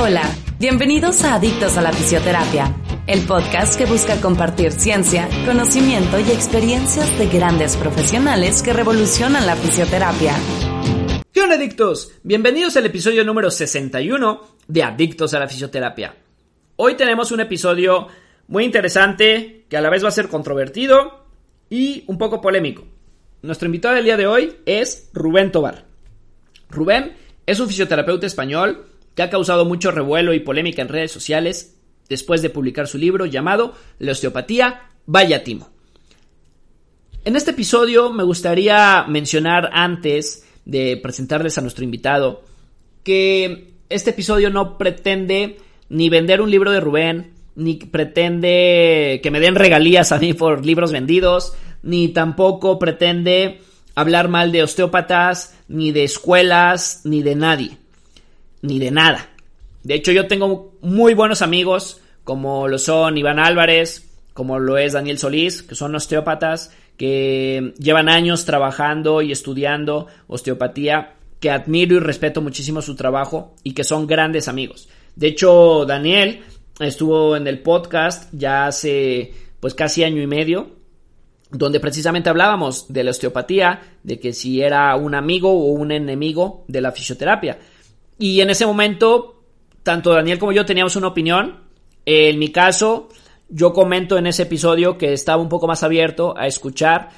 Hola, bienvenidos a Adictos a la Fisioterapia, el podcast que busca compartir ciencia, conocimiento y experiencias de grandes profesionales que revolucionan la fisioterapia. ¿Qué adictos? Bienvenidos al episodio número 61 de Adictos a la Fisioterapia. Hoy tenemos un episodio muy interesante que a la vez va a ser controvertido y un poco polémico. Nuestro invitado del día de hoy es Rubén Tobar. Rubén es un fisioterapeuta español que ha causado mucho revuelo y polémica en redes sociales después de publicar su libro llamado La osteopatía, vaya timo. En este episodio me gustaría mencionar antes de presentarles a nuestro invitado que este episodio no pretende ni vender un libro de Rubén, ni pretende que me den regalías a mí por libros vendidos, ni tampoco pretende hablar mal de osteópatas, ni de escuelas, ni de nadie ni de nada. De hecho, yo tengo muy buenos amigos, como lo son Iván Álvarez, como lo es Daniel Solís, que son osteópatas, que llevan años trabajando y estudiando osteopatía, que admiro y respeto muchísimo su trabajo y que son grandes amigos. De hecho, Daniel estuvo en el podcast ya hace pues casi año y medio, donde precisamente hablábamos de la osteopatía, de que si era un amigo o un enemigo de la fisioterapia. Y en ese momento, tanto Daniel como yo teníamos una opinión. En mi caso, yo comento en ese episodio que estaba un poco más abierto a escuchar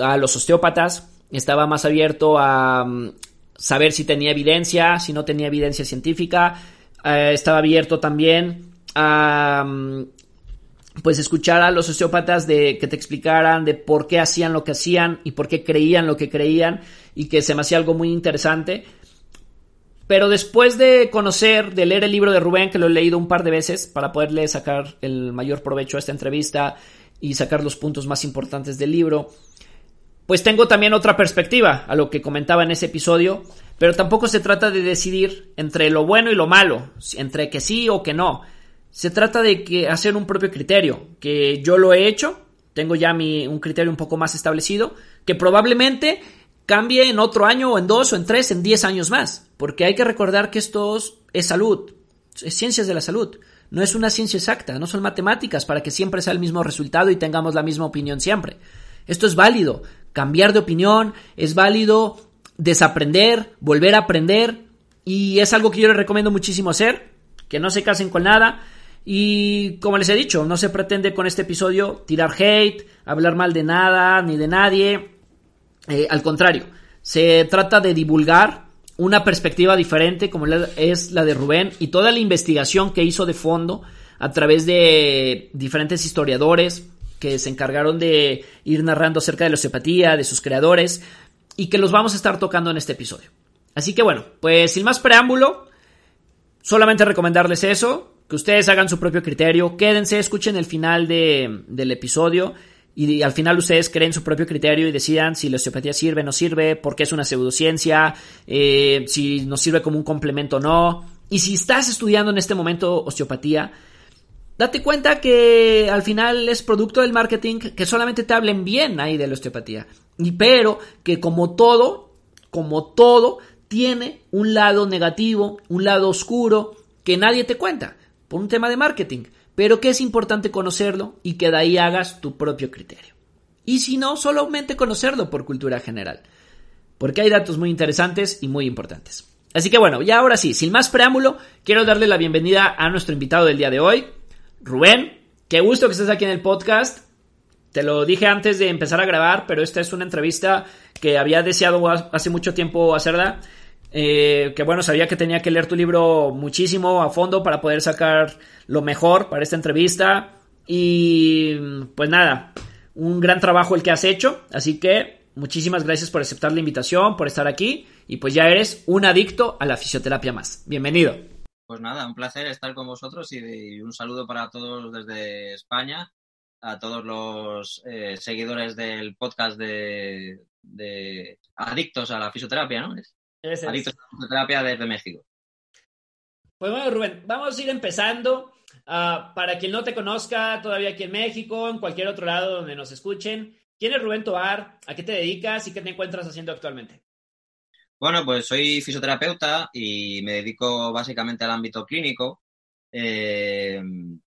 a los osteópatas, estaba más abierto a mm, saber si tenía evidencia, si no tenía evidencia científica, eh, estaba abierto también a mm, pues escuchar a los osteópatas de que te explicaran de por qué hacían lo que hacían y por qué creían lo que creían y que se me hacía algo muy interesante. Pero después de conocer, de leer el libro de Rubén, que lo he leído un par de veces para poderle sacar el mayor provecho a esta entrevista y sacar los puntos más importantes del libro, pues tengo también otra perspectiva a lo que comentaba en ese episodio, pero tampoco se trata de decidir entre lo bueno y lo malo, entre que sí o que no. Se trata de hacer un propio criterio, que yo lo he hecho, tengo ya mi, un criterio un poco más establecido, que probablemente cambie en otro año o en dos o en tres, en diez años más. Porque hay que recordar que esto es salud, es ciencias de la salud. No es una ciencia exacta, no son matemáticas para que siempre sea el mismo resultado y tengamos la misma opinión siempre. Esto es válido. Cambiar de opinión, es válido desaprender, volver a aprender y es algo que yo les recomiendo muchísimo hacer, que no se casen con nada y como les he dicho, no se pretende con este episodio tirar hate, hablar mal de nada ni de nadie, eh, al contrario, se trata de divulgar una perspectiva diferente como es la de Rubén y toda la investigación que hizo de fondo a través de diferentes historiadores que se encargaron de ir narrando acerca de la osteopatía, de sus creadores y que los vamos a estar tocando en este episodio. Así que bueno, pues sin más preámbulo, solamente recomendarles eso, que ustedes hagan su propio criterio, quédense, escuchen el final del episodio y al final ustedes creen su propio criterio y decidan si la osteopatía sirve o no sirve, porque es una pseudociencia, eh, si nos sirve como un complemento o no. Y si estás estudiando en este momento osteopatía, date cuenta que al final es producto del marketing que solamente te hablen bien ahí de la osteopatía. Y pero que como todo, como todo, tiene un lado negativo, un lado oscuro que nadie te cuenta por un tema de marketing pero que es importante conocerlo y que de ahí hagas tu propio criterio. Y si no, solamente conocerlo por cultura general, porque hay datos muy interesantes y muy importantes. Así que bueno, ya ahora sí, sin más preámbulo, quiero darle la bienvenida a nuestro invitado del día de hoy, Rubén. Qué gusto que estés aquí en el podcast. Te lo dije antes de empezar a grabar, pero esta es una entrevista que había deseado hace mucho tiempo hacerla eh, que bueno, sabía que tenía que leer tu libro muchísimo a fondo para poder sacar lo mejor para esta entrevista. Y pues nada, un gran trabajo el que has hecho. Así que muchísimas gracias por aceptar la invitación, por estar aquí. Y pues ya eres un adicto a la fisioterapia más. Bienvenido. Pues nada, un placer estar con vosotros y, un saludo para todos desde España, a todos los eh, seguidores del podcast de, Adictos a la Fisioterapia, ¿no? Adictos a la Fisioterapia desde México. Pues bueno, Rubén, vamos a ir empezando. Ah, para quien no te conozca todavía aquí en México, en cualquier otro lado donde nos escuchen, ¿quién es Rubén Toar? ¿A qué te dedicas y qué te encuentras haciendo actualmente? Bueno, pues soy fisioterapeuta y me dedico básicamente al ámbito clínico eh,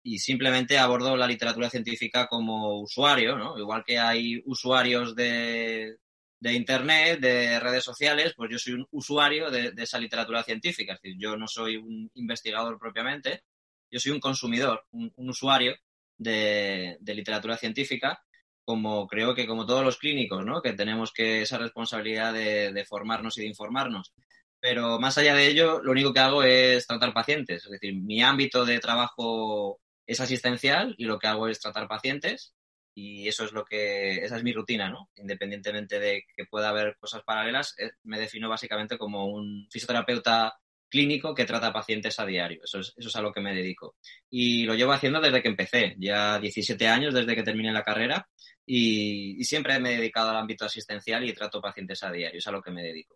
y simplemente abordo la literatura científica como usuario, ¿no? Igual que hay usuarios de, de Internet, de redes sociales, pues yo soy un usuario de, esa literatura científica. Es decir, yo no soy un investigador propiamente, yo soy un consumidor, un, usuario de, literatura científica, como creo que como todos los clínicos, ¿no? Que tenemos que esa responsabilidad de, formarnos y de informarnos. Pero más allá de ello, lo único que hago es tratar pacientes. Es decir, mi ámbito de trabajo es asistencial y lo que hago es tratar pacientes y eso es lo que, esa es mi rutina, ¿no? Independientemente de que pueda haber cosas paralelas, eh, me defino básicamente como un fisioterapeuta clínico que trata pacientes a diario. Eso es, eso es a lo que me dedico. Y lo llevo haciendo desde que empecé, ya 17 años desde que terminé la carrera y, y siempre me he dedicado al ámbito asistencial y trato pacientes a diario, es a lo que me dedico.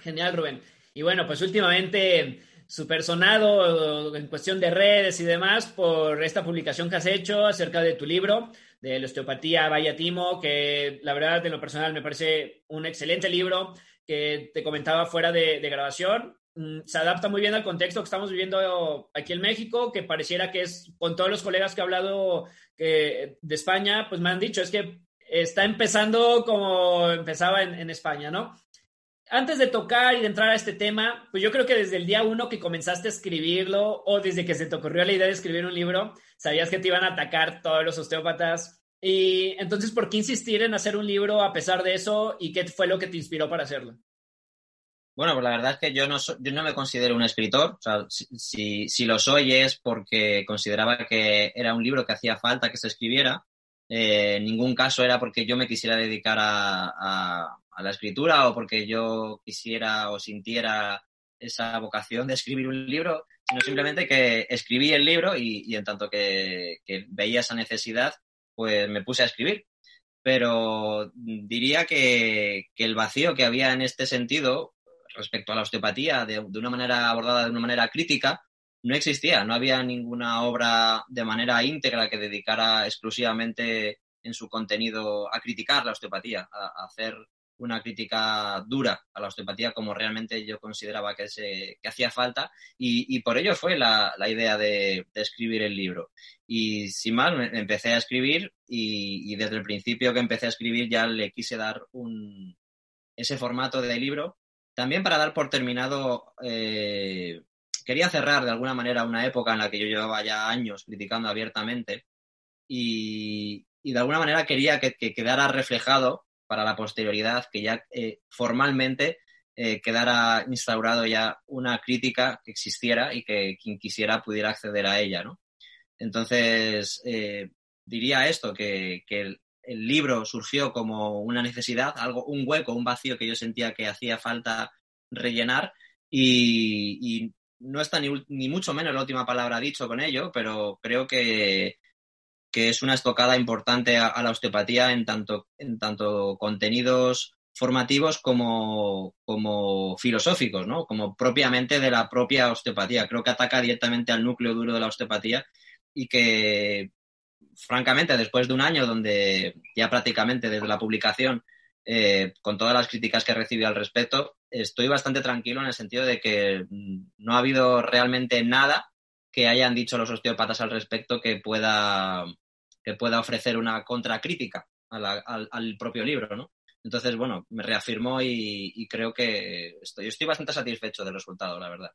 Genial, Rubén. Y bueno, pues últimamente súper sonado en cuestión de redes y demás por esta publicación que has hecho acerca de tu libro de la osteopatía Vaya Timo, que la verdad de lo personal me parece un excelente libro que te comentaba fuera de, grabación. Mm, se adapta muy bien al contexto que estamos viviendo aquí en México, que pareciera que es, con todos los colegas que he hablado de España, pues me han dicho, es que está empezando como empezaba en, en España, ¿no? Antes de tocar y de entrar a este tema, pues yo creo que desde el día uno que comenzaste a escribirlo o desde que se te ocurrió la idea de escribir un libro, sabías que te iban a atacar todos los osteópatas. Y entonces, ¿por qué insistir en hacer un libro a pesar de eso y qué fue lo que te inspiró para hacerlo? Bueno, pues la verdad es que yo no, yo no me considero un escritor. O sea, si, si, lo soy es porque consideraba que era un libro que hacía falta que se escribiera. Eh, en ningún caso era porque yo me quisiera dedicar a a la escritura o porque yo quisiera o sintiera esa vocación de escribir un libro, sino simplemente que escribí el libro y, en tanto que, veía esa necesidad, pues me puse a escribir. Pero diría que, el vacío que había en este sentido respecto a la osteopatía de, de, una manera abordada de una manera crítica no existía. No había ninguna obra de manera íntegra que dedicara exclusivamente en su contenido a criticar la osteopatía, a hacer una crítica dura a la osteopatía como realmente yo consideraba que, se, hacía falta y, por ello fue la, idea de, escribir el libro. Y sin más, empecé a escribir y, desde el principio que empecé a escribir ya le quise dar un, ese formato de libro, también para dar por terminado, eh, quería cerrar de alguna manera una época en la que yo llevaba ya años criticando abiertamente y, de alguna manera quería que quedara reflejado para la posterioridad, que ya eh, formalmente eh, quedara instaurado ya una crítica que existiera y que quien quisiera pudiera acceder a ella, ¿no? Entonces, eh, diría esto, que, el, libro surgió como una necesidad, algo, un hueco, un vacío que yo sentía que hacía falta rellenar y, no está ni, ni, mucho menos la última palabra dicho con ello, pero creo que, que es una estocada importante a, la osteopatía en tanto, en tanto contenidos formativos como, como filosóficos, ¿no? Como propiamente de la propia osteopatía. Creo que ataca directamente al núcleo duro de la osteopatía y que, francamente, después de un año donde ya prácticamente desde la publicación, eh, con todas las críticas que he recibido al respecto, estoy bastante tranquilo en el sentido de que no ha habido realmente nada que hayan dicho los osteópatas al respecto que pueda, que pueda ofrecer una contracrítica al, propio libro, ¿no? Entonces, bueno, me reafirmó y, creo que estoy, estoy bastante satisfecho del resultado, la verdad.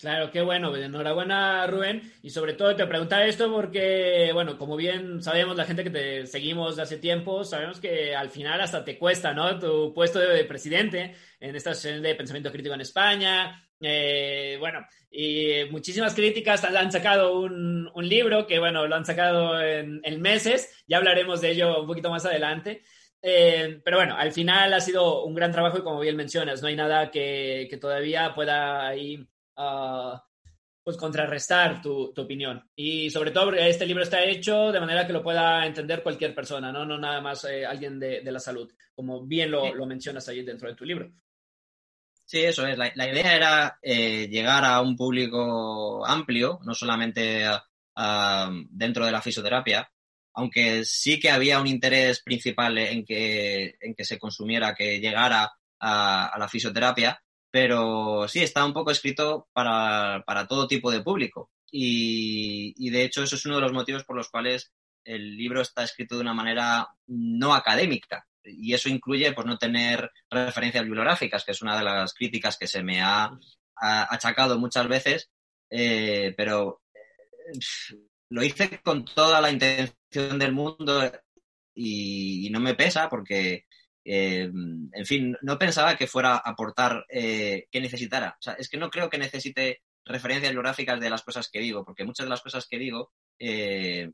Claro, qué bueno. Enhorabuena, Rubén. Y sobre todo te preguntaba esto porque, bueno, como bien sabemos, la gente que te seguimos de hace tiempo, sabemos que al final hasta te cuesta, ¿no? Tu puesto de presidente en esta sesión de pensamiento crítico en España. Eh, bueno, y muchísimas críticas. Han sacado un, libro que, bueno, lo han sacado en, meses. Ya hablaremos de ello un poquito más adelante. Eh, pero bueno, al final ha sido un gran trabajo y como bien mencionas, no hay nada que, todavía pueda ahí pues contrarrestar tu, opinión. Y sobre todo este libro está hecho de manera que lo pueda entender cualquier persona, no, no nada más eh, alguien de, la salud, como bien lo, mencionas ahí dentro de tu libro. Sí, eso es. La, idea era eh, llegar a un público amplio, no solamente dentro de la fisioterapia, aunque sí que había un interés principal en que, en que se consumiera, que llegara a la fisioterapia, pero sí, está un poco escrito para, todo tipo de público. Y, de hecho, eso es uno de los motivos por los cuales el libro está escrito de una manera no académica. Y eso incluye pues, no tener referencias bibliográficas, que es una de las críticas que se me ha, achacado muchas veces. Eh, pero eh, lo hice con toda la intención del mundo y no me pesa porque eh, en fin, no pensaba que fuera a aportar eh, que necesitara. O sea, es que no creo que necesite referencias bibliográficas de las cosas que digo, porque muchas de las cosas que digo, eh,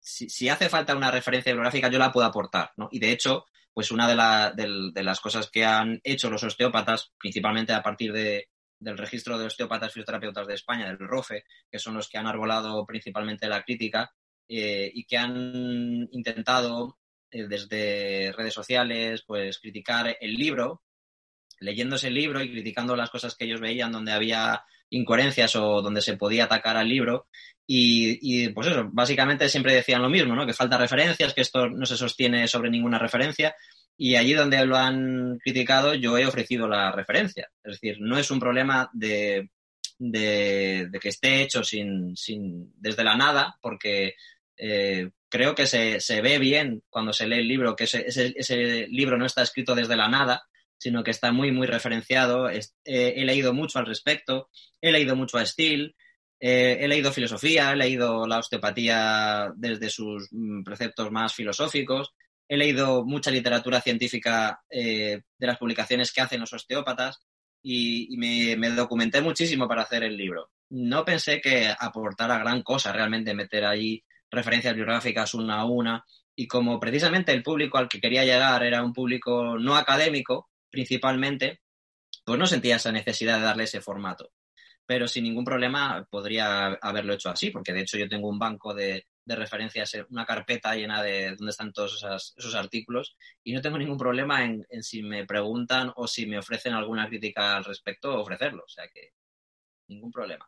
si, hace falta una referencia bibliográfica, yo la puedo aportar, ¿no? Y de hecho, pues una de, las cosas que han hecho los osteópatas, principalmente a partir de, del registro de osteópatas fisioterapeutas de España, del ROFE, que son los que han arbolado principalmente la crítica, y que han intentado eh, desde redes sociales, pues criticar el libro, leyéndose el libro y criticando las cosas que ellos veían donde había incoherencias o donde se podía atacar al libro. Y, pues eso, básicamente siempre decían lo mismo, ¿no? Que falta referencias, que esto no se sostiene sobre ninguna referencia. Y allí donde lo han criticado, yo he ofrecido la referencia. Es decir, no es un problema de, de, que esté hecho sin, sin, desde la nada, porque eh, creo que se, se, ve bien cuando se lee el libro, que ese, ese, libro no está escrito desde la nada, sino que está muy, muy referenciado. Eh, he leído mucho al respecto, he leído mucho a Steele, eh, he leído filosofía, he leído la osteopatía desde sus mm, preceptos más filosóficos, he leído mucha literatura científica de las publicaciones que hacen los osteópatas y, me, me, documenté muchísimo para hacer el libro. No pensé que aportara gran cosa realmente meter allí referencias biográficas una a una, y como precisamente el público al que quería llegar era un público no académico, principalmente, pues no sentía esa necesidad de darle ese formato. Pero sin ningún problema podría haberlo hecho así, porque de hecho yo tengo un banco de, referencias, una carpeta llena de donde están todos esos, artículos y no tengo ningún problema en, si me preguntan o si me ofrecen alguna crítica al respecto, ofrecerlo. O sea que ningún problema.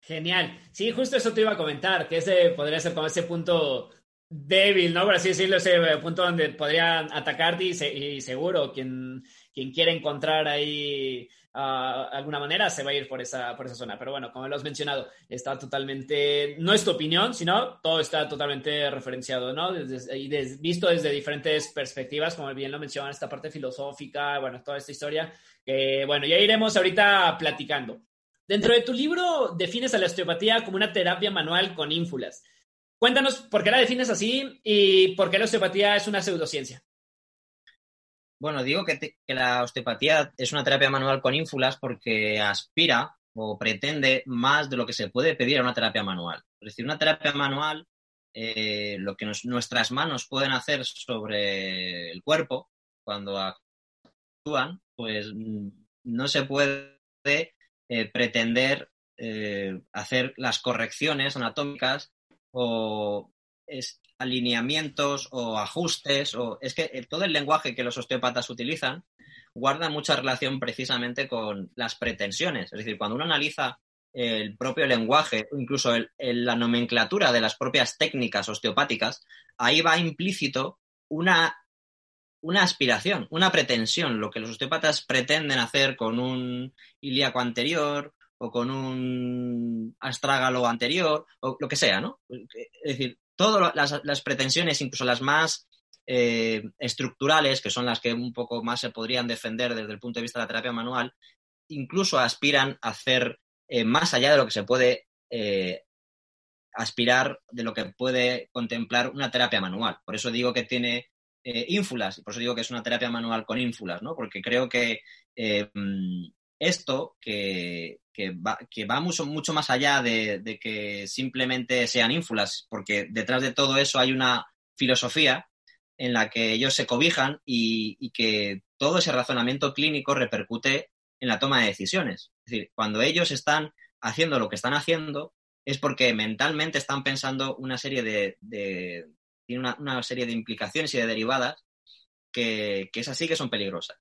Genial. Sí, justo eso te iba a comentar, que ese podría ser como ese punto débil, ¿no? Por así decirlo, ese punto donde podrían atacarte y, seguro quien, quien quiere encontrar ahí uh, alguna manera se va a ir por esa, por esa zona. Pero bueno, como lo has mencionado, está totalmente, no es tu opinión, sino todo está totalmente referenciado, ¿no? y visto desde diferentes perspectivas, como bien lo mencionan, esta parte filosófica, bueno, toda esta historia, que bueno, ya iremos ahorita platicando. Dentro de tu libro defines a la osteopatía como una terapia manual con ínfulas. Cuéntanos por qué la defines así y por qué la osteopatía es una pseudociencia. Bueno, digo que, la osteopatía es una terapia manual con ínfulas porque aspira o pretende más de lo que se puede pedir a una terapia manual. Es decir, una terapia manual, eh, lo que nuestras manos pueden hacer sobre el cuerpo cuando actúan, pues mm, no se puede eh, pretender eh, hacer las correcciones anatómicas o alineamientos o ajustes o es que todo el lenguaje que los osteópatas utilizan guarda mucha relación precisamente con las pretensiones. Es decir, cuando uno analiza el propio lenguaje, incluso la nomenclatura de las propias técnicas osteopáticas, ahí va implícito una una aspiración, una pretensión, lo que los osteópatas pretenden hacer con un ilíaco anterior o con un astrágalo anterior o lo que sea, ¿no? Es decir, todas las, pretensiones, incluso las más eh, estructurales, que son las que un poco más se podrían defender desde el punto de vista de la terapia manual, incluso aspiran a hacer eh, más allá de lo que se puede eh, aspirar, de lo que puede contemplar una terapia manual. Por eso digo que tiene eh, ínfulas, y por eso digo que es una terapia manual con ínfulas, ¿no? Porque creo que eh, esto, que, va, mucho, más allá de, que simplemente sean ínfulas, porque detrás de todo eso hay una filosofía en la que ellos se cobijan y, que todo ese razonamiento clínico repercute en la toma de decisiones. Es Es decir, cuando ellos están haciendo lo que están haciendo, es porque mentalmente están pensando una serie de, tiene una, serie de implicaciones y de derivadas que, que esas sí que son peligrosas.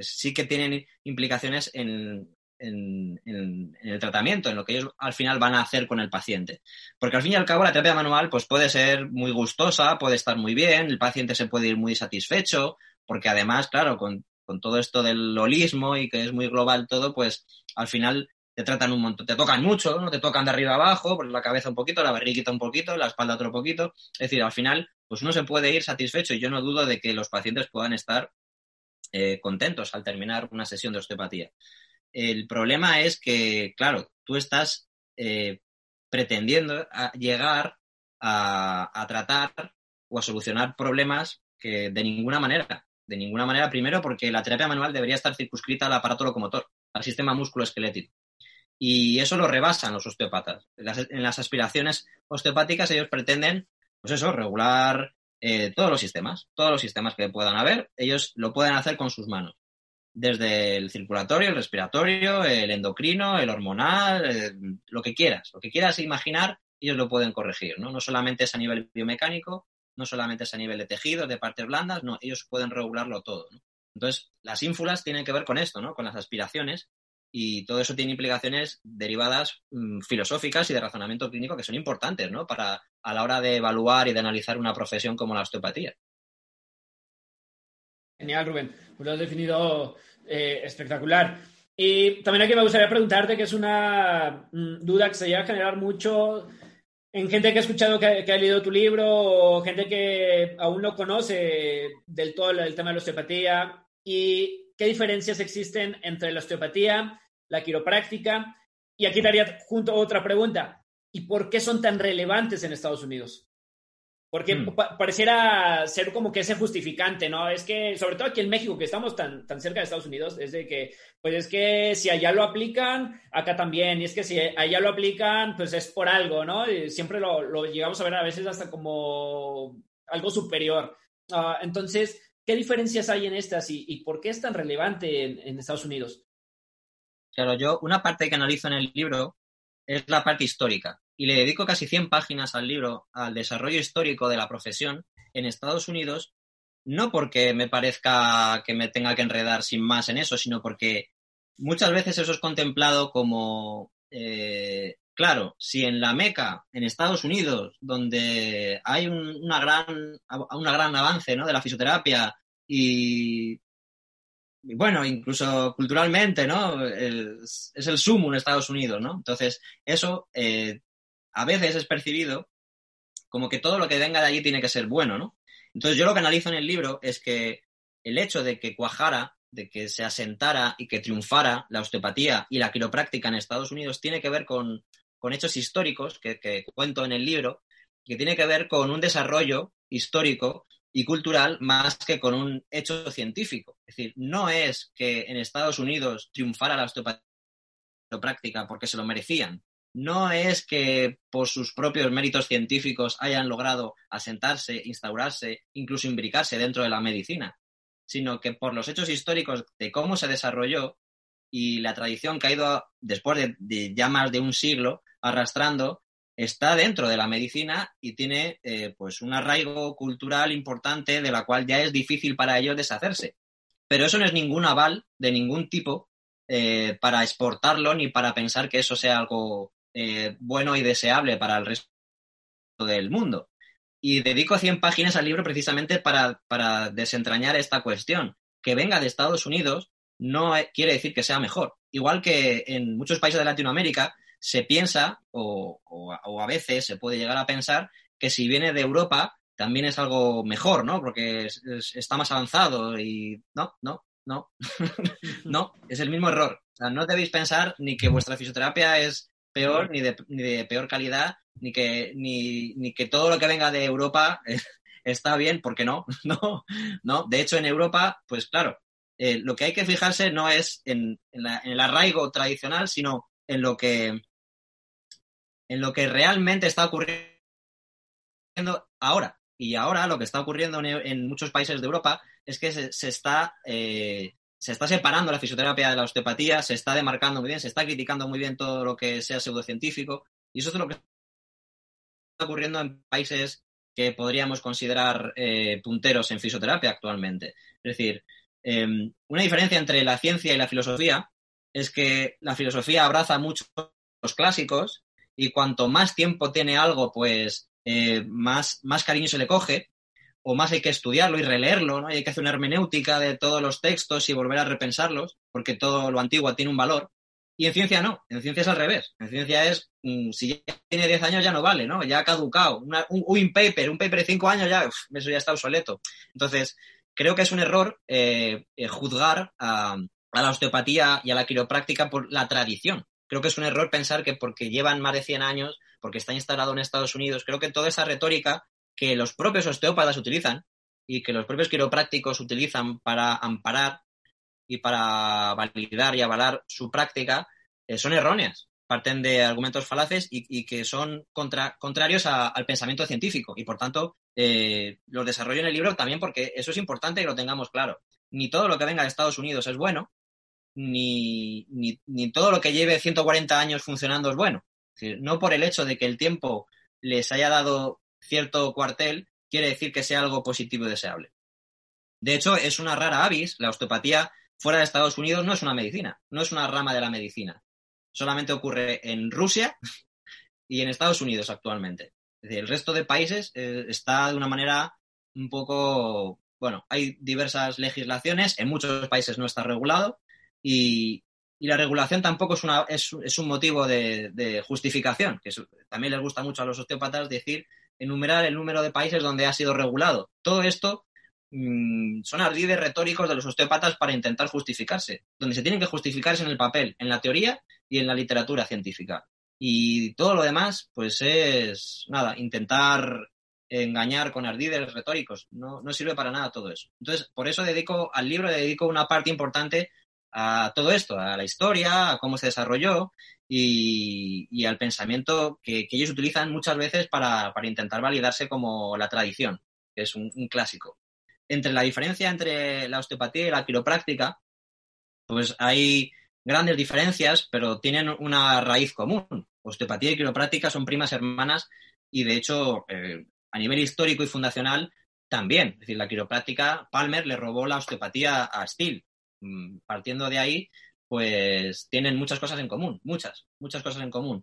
Sí que tienen implicaciones en, en, el tratamiento, en lo que ellos al final van a hacer con el paciente. Porque al fin y al cabo la terapia manual pues puede ser muy gustosa, puede estar muy bien, el paciente se puede ir muy satisfecho, porque además, claro, con, con todo esto del holismo y que es muy global todo, pues al final te tratan un montón, te tocan mucho, ¿no? Te tocan de arriba abajo, la cabeza un poquito, la barriguita un poquito, la espalda otro poquito. Es decir, al final, pues uno se puede ir satisfecho y yo no dudo de que los pacientes puedan estar eh, contentos al terminar una sesión de osteopatía. El problema es que, claro, tú estás eh, pretendiendo llegar a, tratar o a solucionar problemas que de ninguna manera, de ninguna manera, primero porque la terapia manual debería estar circunscrita al aparato locomotor, al sistema musculoesquelético. Y eso lo rebasan los osteopatas. En las, aspiraciones osteopáticas ellos pretenden, pues eso, regular eh, todos los sistemas, todos los sistemas que puedan haber, ellos lo pueden hacer con sus manos desde el circulatorio, el respiratorio, el endocrino, el hormonal, eh, lo que quieras, lo que quieras imaginar, ellos lo pueden corregir, ¿no? No solamente es a nivel biomecánico, no solamente es a nivel de tejidos, de partes blandas, no, ellos pueden regularlo todo, ¿no? Entonces, las ínfulas tienen que ver con esto, ¿no? Con las aspiraciones y todo eso tiene implicaciones derivadas mm, filosóficas y de razonamiento clínico que son importantes, ¿no? Para a la hora de evaluar y de analizar una profesión como la osteopatía. Genial, Rubén. Pues lo has definido eh, espectacular. Y también aquí me gustaría preguntarte, que es una mm, duda que se llega a generar mucho en gente que ha escuchado que, ha leído tu libro o gente que aún no conoce del todo el tema de la osteopatía y qué diferencias existen entre la osteopatía, la quiropráctica. Y aquí daría junto otra pregunta. ¿Y por qué son tan relevantes en Estados Unidos? Porque hmm. pareciera ser como que ese justificante, ¿no? Es que, sobre todo aquí en México, que estamos tan, tan cerca de Estados Unidos, es de que, pues es que si allá lo aplican, acá también. Y es que si allá lo aplican, pues es por algo, ¿no? Y siempre lo, lo, llegamos a ver a veces hasta como algo superior. Ah, entonces, ¿qué diferencias hay en estas y, y por qué es tan relevante en, en Estados Unidos? Claro, yo una parte que analizo en el libro es la parte histórica y le dedico casi 100 páginas al libro, al desarrollo histórico de la profesión en Estados Unidos, no porque me parezca que me tenga que enredar sin más en eso, sino porque muchas veces eso es contemplado como, eh, claro, si en la Meca, en Estados Unidos, donde hay un, una gran, una gran avance ¿no? de la fisioterapia y bueno, incluso culturalmente, ¿no? es el sumo en Estados Unidos, ¿no? Entonces, eso eh, a veces es percibido como que todo lo que venga de allí tiene que ser bueno, ¿no? Entonces yo lo que analizo en el libro es que el hecho de que cuajara, de que se asentara y que triunfara la osteopatía y la quiropráctica en Estados Unidos tiene que ver con, hechos históricos que, que cuento en el libro, que tiene que ver con un desarrollo histórico y cultural más que con un hecho científico. Es decir, no es que en Estados Unidos triunfara la osteopatía porque se lo merecían, no es que por sus propios méritos científicos hayan logrado asentarse, instaurarse, incluso imbricarse dentro de la medicina, sino que por los hechos históricos de cómo se desarrolló y la tradición que ha ido después de, ya más de un siglo arrastrando, está dentro de la medicina y tiene eh, pues un arraigo cultural importante de la cual ya es difícil para ellos deshacerse. Pero eso no es ningún aval de ningún tipo eh, para exportarlo ni para pensar que eso sea algo eh, bueno y deseable para el resto del mundo. Y dedico 100 páginas al libro precisamente para, para desentrañar esta cuestión. Que venga de Estados Unidos no quiere decir que sea mejor. Igual que en muchos países de Latinoamérica se piensa, o, o, a veces se puede llegar a pensar, que si viene de Europa también es algo mejor, ¿no? Porque está más avanzado y no, no, no, no, es el mismo error. No debéis pensar ni que vuestra fisioterapia es peor, ni de, ni de peor calidad, ni que, ni, ni, que todo lo que venga de Europa está bien, porque no, no, no. De hecho, en Europa, pues claro, eh, lo que hay que fijarse no es en, en, el arraigo tradicional, sino en lo que en lo que realmente está ocurriendo ahora. Y ahora lo que está ocurriendo en, muchos países de Europa es que se, está, eh, se está separando la fisioterapia de la osteopatía, se está demarcando muy bien, se está criticando muy bien todo lo que sea pseudocientífico, y eso es lo que está ocurriendo en países que podríamos considerar eh, punteros en fisioterapia actualmente. Es decir, em, una diferencia entre la ciencia y la filosofía es que la filosofía abraza mucho los clásicos y cuanto más tiempo tiene algo, pues eh, más, más cariño se le coge o más hay que estudiarlo y releerlo, ¿no? Y hay que hacer una hermenéutica de todos los textos y volver a repensarlos, porque todo lo antiguo tiene un valor. Y en ciencia no, en ciencia es al revés. En ciencia es, mm, si ya tiene 10 años ya no vale, ¿no? Ya ha caducado. un, paper, un paper de 5 años ya, eso ya está obsoleto. Entonces, creo que es un error eh, eh, juzgar a, la osteopatía y a la quiropráctica por la tradición. Creo que es un error pensar que porque llevan más de 100 años, porque está instalado en Estados Unidos, creo que toda esa retórica que los propios osteópatas utilizan y que los propios quiroprácticos utilizan para amparar y para validar y avalar su práctica eh, son erróneas. Parten de argumentos falaces y, que son contrarios al pensamiento científico. Y por tanto, eh, los desarrollo en el libro también porque eso es importante que lo tengamos claro. Ni todo lo que venga de Estados Unidos es bueno, ni, ni, todo lo que lleve 140 años funcionando es bueno. no por el hecho de que el tiempo les haya dado cierto cuartel, quiere decir que sea algo positivo y deseable. De hecho, es una rara avis, la osteopatía fuera de Estados Unidos no es una medicina, no es una rama de la medicina. Solamente ocurre en Rusia y en Estados Unidos actualmente. El resto de países eh, está de una manera un poco, bueno, hay diversas legislaciones, en muchos países no está regulado y, la regulación tampoco es, una, es, un motivo de, justificación, que también les gusta mucho a los osteópatas decir, enumerar el número de países donde ha sido regulado. Todo esto Mm, son ardides retóricos de los osteópatas para intentar justificarse. Donde se tienen que justificarse en el papel, en la teoría y en la literatura científica. Y todo lo demás, pues es, nada, intentar engañar con ardides retóricos. No, no sirve para nada todo eso. Entonces, por eso dedico al libro, dedico una parte importante a todo esto, a la historia, a cómo se desarrolló y, al pensamiento que, ellos utilizan muchas veces para, intentar validarse como la tradición, que es un clásico entre la diferencia entre la osteopatía y la quiropráctica, pues hay grandes diferencias, pero tienen una raíz común. Osteopatía y quiropráctica son primas hermanas y, de hecho, eh, a nivel histórico y fundacional, también. Es decir, la quiropráctica, Palmer le robó la osteopatía a Steele. Mm, partiendo de ahí, pues tienen muchas cosas en común, muchas, muchas cosas en común.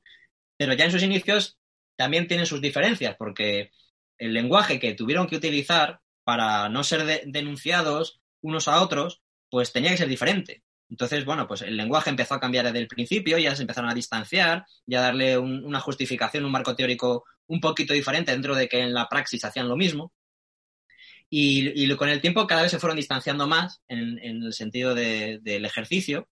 Pero ya en sus inicios también tienen sus diferencias, porque el lenguaje que tuvieron que utilizar para no ser denunciados unos a otros, pues tenía que ser diferente. Entonces, bueno, pues el lenguaje empezó a cambiar desde el principio, ya se empezaron a distanciar, ya darle una justificación, un marco teórico un poquito diferente dentro de que en la praxis hacían lo mismo. Y, con el tiempo cada vez se fueron distanciando más en, el sentido del ejercicio.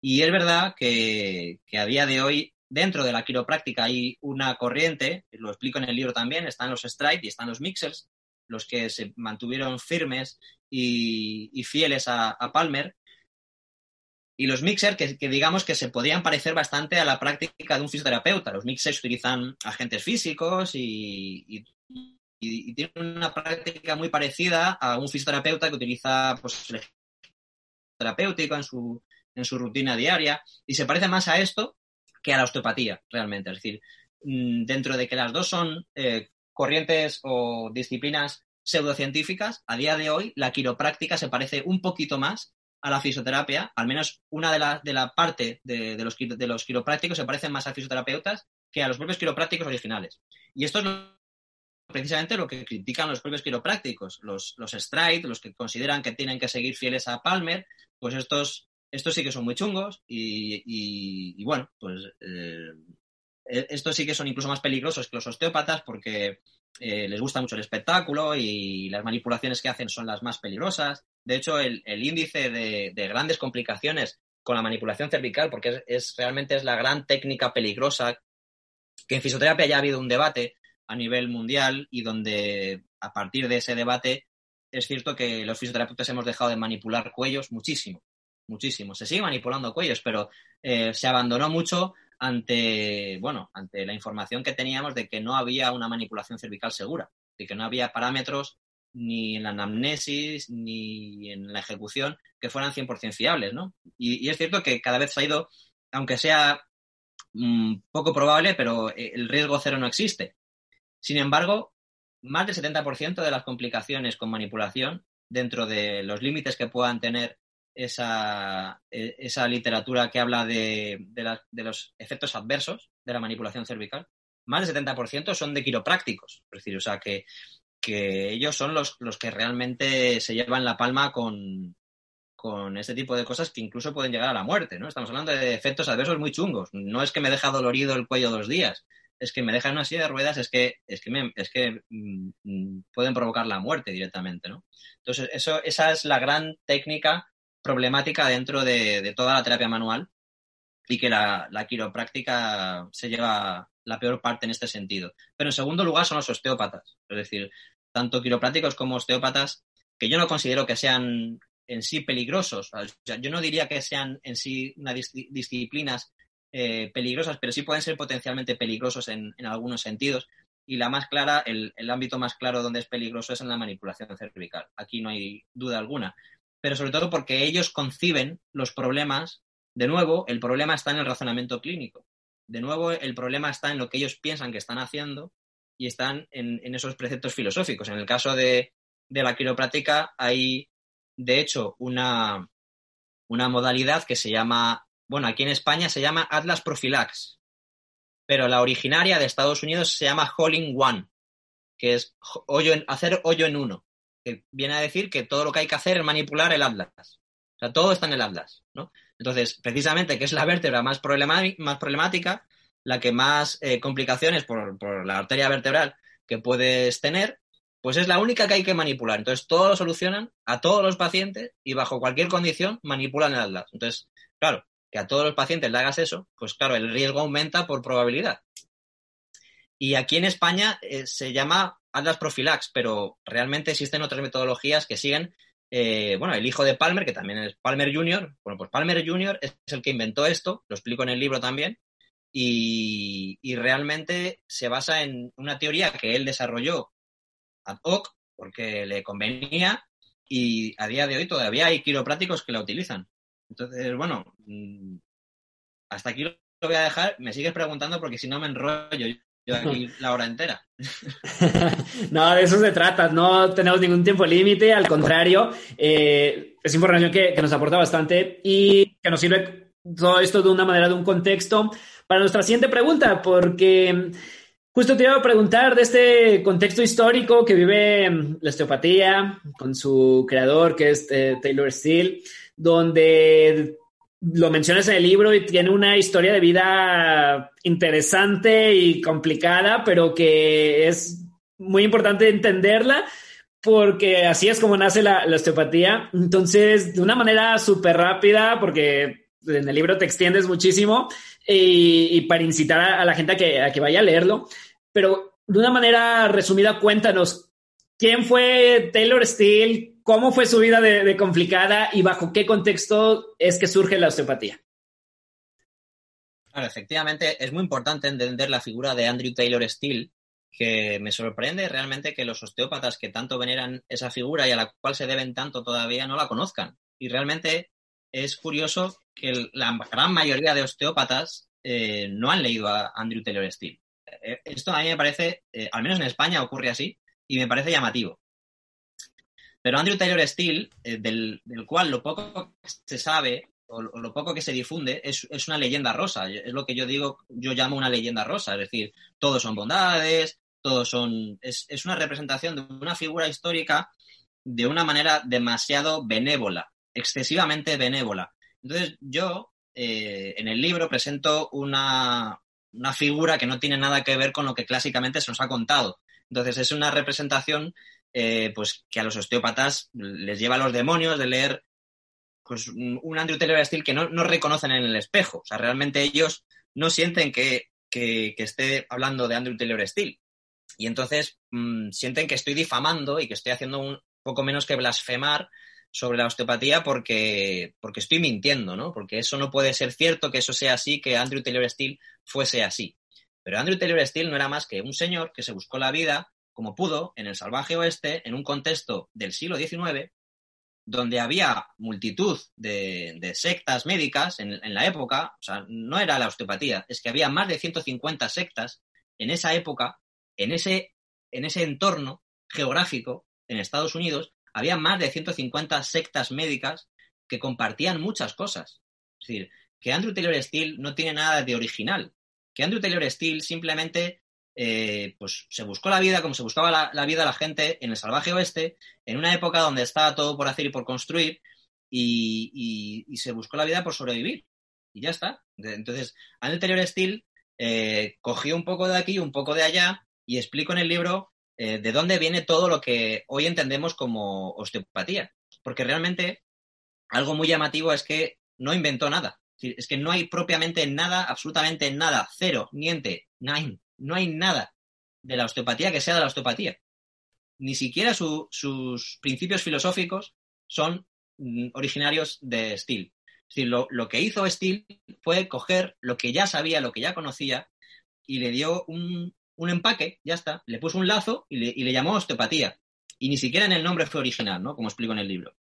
Y es verdad que, que, a día de hoy, dentro de la quiropráctica hay una corriente, lo explico en el libro también, están los stride y están los mixers, los que se mantuvieron firmes y, fieles a, Palmer, y los mixers que, digamos que se podían parecer bastante a la práctica de un fisioterapeuta. Los mixers utilizan agentes físicos y, tienen una práctica muy parecida a un fisioterapeuta que utiliza pues, el terapéutico en su, en su rutina diaria y se parece más a esto que a la osteopatía realmente. Es decir, mm, dentro de que las dos son eh, corrientes o disciplinas pseudocientíficas, a día de hoy la quiropráctica se parece un poquito más a la fisioterapia, al menos una de la, de la parte de, los, de los quiroprácticos se parecen más a fisioterapeutas que a los propios quiroprácticos originales. Y esto es precisamente lo que critican los propios quiroprácticos, los, los stride, los que consideran que tienen que seguir fieles a Palmer, pues estos, estos sí que son muy chungos y, bueno, pues eh, e, estos sí que son incluso más peligrosos que los osteópatas porque eh, les gusta mucho el espectáculo y las manipulaciones que hacen son las más peligrosas. De hecho, el, índice de, grandes complicaciones con la manipulación cervical, porque es, realmente es la gran técnica peligrosa, que en fisioterapia ya ha habido un debate a nivel mundial y donde a partir de ese debate es cierto que los fisioterapeutas hemos dejado de manipular cuellos muchísimo, muchísimo. Se sigue manipulando cuellos, pero eh, se abandonó mucho ante, bueno, ante la información que teníamos de que no había una manipulación cervical segura, de que no había parámetros ni en la anamnesis, ni en la ejecución, que fueran 100% fiables, ¿no? Y, es cierto que cada vez ha ido, aunque sea mm, poco probable, pero eh, el riesgo cero no existe. Sin embargo, más del 70% de las complicaciones con manipulación, dentro de los límites que puedan tener esa, e, esa literatura que habla de, de, los efectos adversos de la manipulación cervical, más del 70% son de quiroprácticos. Es decir, o sea, que, que ellos son los, los, que realmente se llevan la palma con, con este tipo de cosas que incluso pueden llegar a la muerte, ¿no? Estamos hablando de efectos adversos muy chungos. No es que me deja dolorido el cuello dos días, es que me dejan una silla de ruedas, es que, es que, es que mm, mm, pueden provocar la muerte directamente, ¿no? Entonces, eso, esa es la gran técnica problemática dentro de, toda la terapia manual y que la, la, quiropráctica se lleva la peor parte en este sentido. Pero en segundo lugar son los osteópatas, es decir, tanto quiroprácticos como osteópatas, que yo no considero que sean en sí peligrosos. yo no diría que sean en sí unas disciplinas eh, peligrosas, pero sí pueden ser potencialmente peligrosos en, algunos sentidos. Y la más clara, el, ámbito más claro donde es peligroso es en la manipulación cervical. Aquí no hay duda alguna. Pero sobre todo porque ellos conciben los problemas. De nuevo, el problema está en el razonamiento clínico. De nuevo, el problema está en lo que ellos piensan que están haciendo y están en, esos preceptos filosóficos. En el caso de, de la quiropráctica hay, de hecho, una, una modalidad que se llama bueno, aquí en España se llama Atlas Prophylax, pero la originaria de Estados Unidos se llama Hole One, que es hacer hoyo en uno, que viene a decir que todo lo que hay que hacer es manipular el Atlas. O sea, todo está en el Atlas, ¿no? Entonces, precisamente, que es la vértebra más, más problemática, la que más eh, complicaciones por, por la arteria vertebral que puedes tener, pues es la única que hay que manipular. Entonces, todo lo solucionan a todos los pacientes y bajo cualquier condición manipulan el Atlas. Entonces, claro, que a todos los pacientes le hagas eso, pues claro, el riesgo aumenta por probabilidad. Y aquí en España eh, se llama Atlas Profilax, pero realmente existen otras metodologías que siguen. Eh, bueno, el hijo de Palmer, que también es Palmer Jr., bueno, pues Palmer Jr. es el que inventó esto, lo explico en el libro también, y, realmente se basa en una teoría que él desarrolló ad hoc, porque le convenía, y a día de hoy todavía hay quiroprácticos que la utilizan. Entonces, bueno, mm, hasta aquí lo voy a dejar. Me sigues preguntando porque si no me enrollo yo aquí la hora entera. no, de eso se trata. No tenemos ningún tiempo límite. Al contrario, eh, es información que, que nos aporta bastante y que nos sirve todo esto de una manera, de un contexto para nuestra siguiente pregunta, porque Justo te iba a preguntar de este contexto histórico que vive la osteopatía con su creador, que es eh, Taylor Steele donde lo mencionas en el libro y tiene una historia de vida interesante y complicada, pero que es muy importante entenderla porque así es como nace la, osteopatía. Entonces, de una manera súper rápida, porque en el libro te extiendes muchísimo y, para incitar a, la gente a que, vaya a leerlo, pero de una manera resumida, cuéntanos, ¿quién fue Taylor Steele? ¿Cómo fue su vida de, complicada y bajo qué contexto es que surge la osteopatía? Claro, efectivamente es muy importante entender la figura de Andrew Taylor Steele, que me sorprende realmente que los osteópatas que tanto veneran esa figura y a la cual se deben tanto todavía no la conozcan. Y realmente es curioso que la gran mayoría de osteópatas eh, no han leído a Andrew Taylor Steele. Eh, esto a mí me parece, eh, al menos en España ocurre así, y me parece llamativo. Pero Andrew Taylor Steele, eh, del, cual lo poco que se sabe o, lo poco que se difunde es, una leyenda rosa. Es lo que yo digo, yo llamo una leyenda rosa. Es decir, todos son bondades, todos son. Es, una representación de una figura histórica de una manera demasiado benévola, excesivamente benévola. Entonces, yo eh, en el libro presento una, una figura que no tiene nada que ver con lo que clásicamente se nos ha contado. Entonces, es una representación eh, pues que a los osteópatas les lleva a los demonios de leer pues, un Andrew Taylor Steele que no, no, reconocen en el espejo. O sea, realmente ellos no sienten que, esté hablando de Andrew Taylor Steele. Y entonces mm, sienten que estoy difamando y que estoy haciendo un poco menos que blasfemar sobre la osteopatía porque, porque estoy mintiendo, ¿no? Porque eso no puede ser cierto, que eso sea así, que Andrew Taylor Steele fuese así. Pero Andrew Taylor Steele no era más que un señor que se buscó la vida como pudo en el salvaje oeste, en un contexto del siglo XIX, donde había multitud de, sectas médicas en, la época, o sea, no era la osteopatía, es que había más de 150 sectas en esa época, en ese, en ese entorno geográfico, en Estados Unidos, había más de 150 sectas médicas que compartían muchas cosas. Es decir, que Andrew Taylor Steele no tiene nada de original, que Andrew Taylor Steele simplemente eh, pues se buscó la vida como se buscaba la, vida la gente en el salvaje oeste, en una época donde estaba todo por hacer y por construir, y, se buscó la vida por sobrevivir. Y ya está. Entonces, Andrew Taylor Steele eh, cogió un poco de aquí, un poco de allá, y explico en el libro eh, de dónde viene todo lo que hoy entendemos como osteopatía. Porque realmente algo muy llamativo es que no inventó nada. Es que no hay propiamente nada, absolutamente nada, cero, niente, nine, no hay nada de la osteopatía que sea de la osteopatía. Ni siquiera sus principios filosóficos son mm, originarios de Steele. Es decir, lo, que hizo Steele fue coger lo que ya sabía, lo que ya conocía, y le dio un, empaque, ya está, le puso un lazo y le, llamó osteopatía. Y ni siquiera en el nombre fue original, ¿no? Como explico en el libro.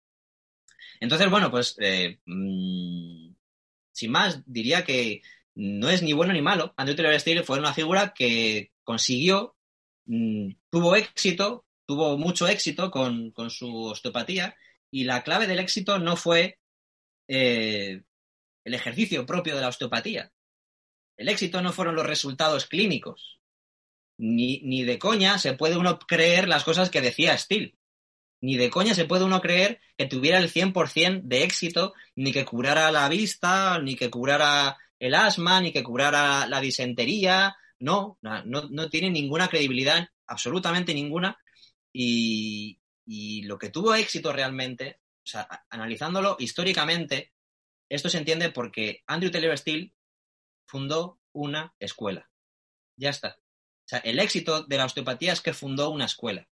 Entonces, bueno, pues eh, mm, sin más, diría que no es ni bueno ni malo. Andrew Taylor Steele fue una figura que consiguió, mm, tuvo éxito, tuvo mucho éxito con, su osteopatía y la clave del éxito no fue eh, el ejercicio propio de la osteopatía. El éxito no fueron los resultados clínicos. Ni, ni de coña se puede uno creer las cosas que decía Steele. Ni de coña se puede uno creer que tuviera el 100% de éxito, ni que curara la vista, ni que curara el asma, ni que curara la disentería. No, no, no tiene ninguna credibilidad, absolutamente ninguna. Y, lo que tuvo éxito realmente, analizándolo históricamente, esto se entiende porque Andrew Taylor Steele fundó una escuela. Ya está. O sea, el éxito de la osteopatía es que fundó una escuela.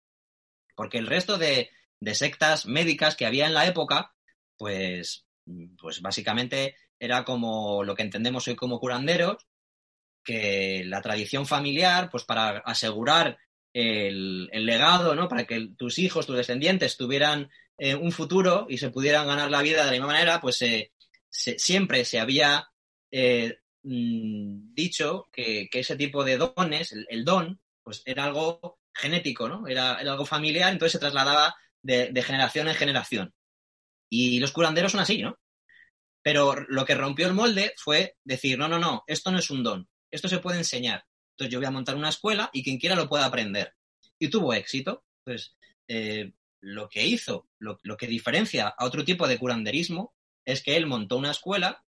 Porque el resto de, de sectas médicas que había en la época, pues, pues básicamente era como lo que entendemos hoy como curanderos, que la tradición familiar, pues para asegurar el, legado, ¿no? Para que tus hijos, tus descendientes tuvieran eh, un futuro y se pudieran ganar la vida de la misma manera, pues siempre se había eh, mm, dicho que, ese tipo de dones, el, don, pues era algo genético, ¿no? Era, algo familiar, entonces se trasladaba de, generación en generación. Y los curanderos son así, ¿no? Pero lo que rompió el molde fue decir, no, no, no, esto no es un don, esto se puede enseñar. Entonces yo voy a montar una escuela y quien quiera lo pueda aprender. Y tuvo éxito. Eh, lo que hizo, lo, que diferencia a otro tipo de curanderismo, es que él montó una escuela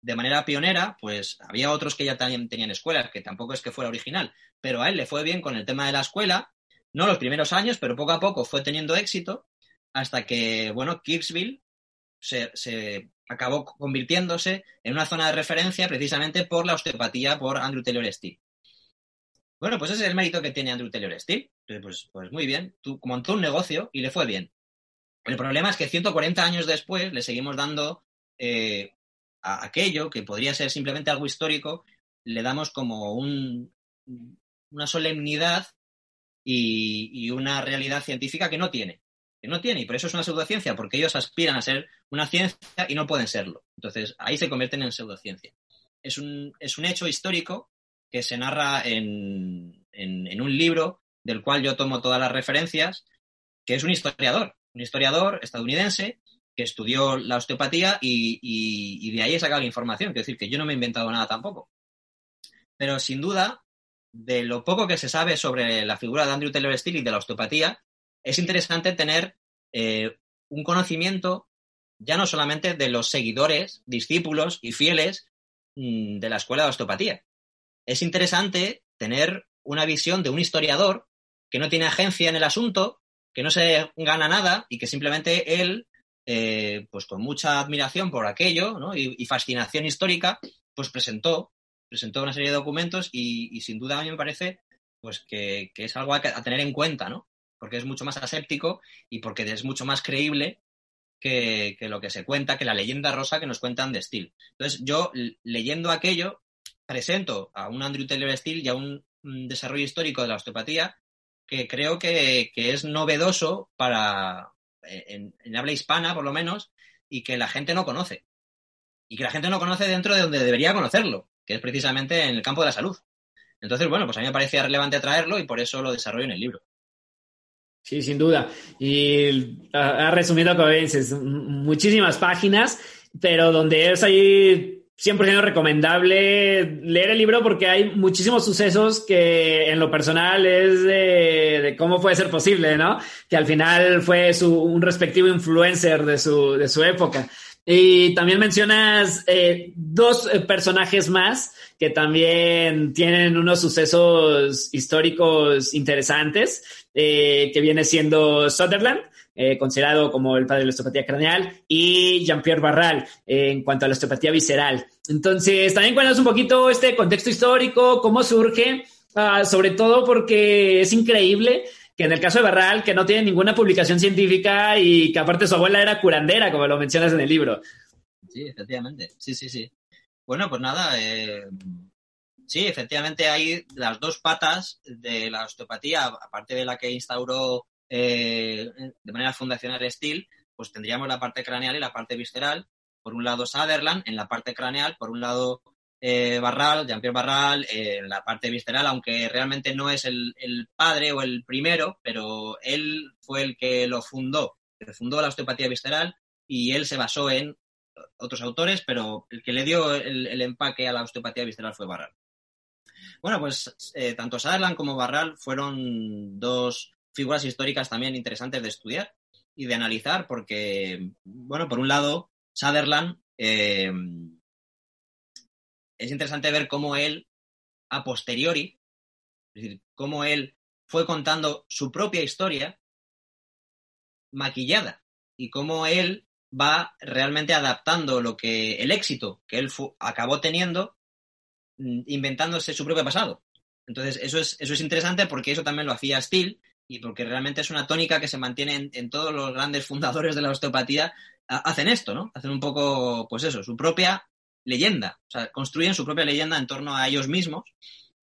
de manera pionera, pues había otros que ya también tenían escuelas, que tampoco es que fuera original, pero a él le fue bien con el tema de la escuela, no los primeros años, pero poco a poco fue teniendo éxito, hasta que, bueno, Kirksville se, acabó convirtiéndose en una zona de referencia precisamente por la osteopatía por Andrew Taylor Steele. Bueno, pues ese es el mérito que tiene Andrew Taylor Steele. Pues, pues muy bien, tú montó un negocio y le fue bien. El problema es que 140 años después le seguimos dando eh, a aquello que podría ser simplemente algo histórico, le damos como un, una solemnidad y una realidad científica que no tiene que no tiene, y por eso es una pseudociencia, porque ellos aspiran a ser una ciencia y no pueden serlo. Entonces, ahí se convierten en pseudociencia. Es un, es un hecho histórico que se narra en, en, un libro del cual yo tomo todas las referencias, que es un historiador, un historiador estadounidense que estudió la osteopatía y, y, de ahí he sacado la información. Quiero decir que yo no me he inventado nada tampoco. Pero sin duda, de lo poco que se sabe sobre la figura de Andrew Taylor Steele y de la osteopatía, es interesante tener eh, un conocimiento ya no solamente de los seguidores, discípulos y fieles mm, de la escuela de osteopatía. Es interesante tener una visión de un historiador que no tiene agencia en el asunto, que no se gana nada y que simplemente él, eh, pues con mucha admiración por aquello y, fascinación histórica, pues presentó, presentó una serie de documentos y, sin duda a mí me parece pues que, que es algo a, tener en cuenta, ¿no? porque es mucho más aséptico y porque es mucho más creíble que, lo que se cuenta, que la leyenda rosa que nos cuentan de Steele. Entonces, yo leyendo aquello, presento a un Andrew Taylor Steele y a un, desarrollo histórico de la osteopatía que creo que, es novedoso para, en, habla hispana por lo menos, y que la gente no conoce. Y que la gente no conoce dentro de donde debería conocerlo, que es precisamente en el campo de la salud. Entonces, bueno, pues a mí me parecía relevante traerlo y por eso lo desarrollo en el libro. Sí, sin duda. Y ha resumido, como dices, muchísimas páginas, pero donde es ahí 100% recomendable leer el libro porque hay muchísimos sucesos que en lo personal es de, cómo puede ser posible, ¿no? Que al final fue su, un respectivo influencer de su, de su época. Y también mencionas eh, dos eh, personajes más que también tienen unos sucesos históricos interesantes, eh, que viene siendo Sutherland, eh, considerado como el padre de la osteopatía craneal, y Jean-Pierre Barral eh, en cuanto a la osteopatía visceral. Entonces, también cuéntanos un poquito este contexto histórico, cómo surge, ah, sobre todo porque es increíble que en el caso de Barral, que no tiene ninguna publicación científica y que aparte su abuela era curandera, como lo mencionas en el libro. Sí, efectivamente. Sí, sí, sí. Bueno, pues nada, eh, sí, efectivamente hay las dos patas de la osteopatía, aparte de la que instauró eh, de manera fundacional Steel, pues tendríamos la parte craneal y la parte visceral. Por un lado Sutherland en la parte craneal, por un lado eh, Barral, Jean-Pierre Barral en la parte visceral, aunque realmente no es el, padre o el primero, pero él fue el que lo fundó, que fundó la osteopatía visceral y él se basó en otros autores, pero el que le dio el, empaque a la osteopatía visceral fue Barral. Bueno, pues eh, tanto Sutherland como Barral fueron dos figuras históricas también interesantes de estudiar y de analizar, porque, bueno, por un lado, Sutherland eh, es interesante ver cómo él, a posteriori, es decir, cómo él fue contando su propia historia maquillada y cómo él va realmente adaptando lo que el éxito que él acabó teniendo mm, inventándose su propio pasado. Entonces, eso es, eso es interesante porque eso también lo hacía Steele y porque realmente es una tónica que se mantiene en, todos los grandes fundadores de la osteopatía, hacen esto, ¿no? Hacen un poco, pues eso, su propia leyenda, o sea, construyen su propia leyenda en torno a ellos mismos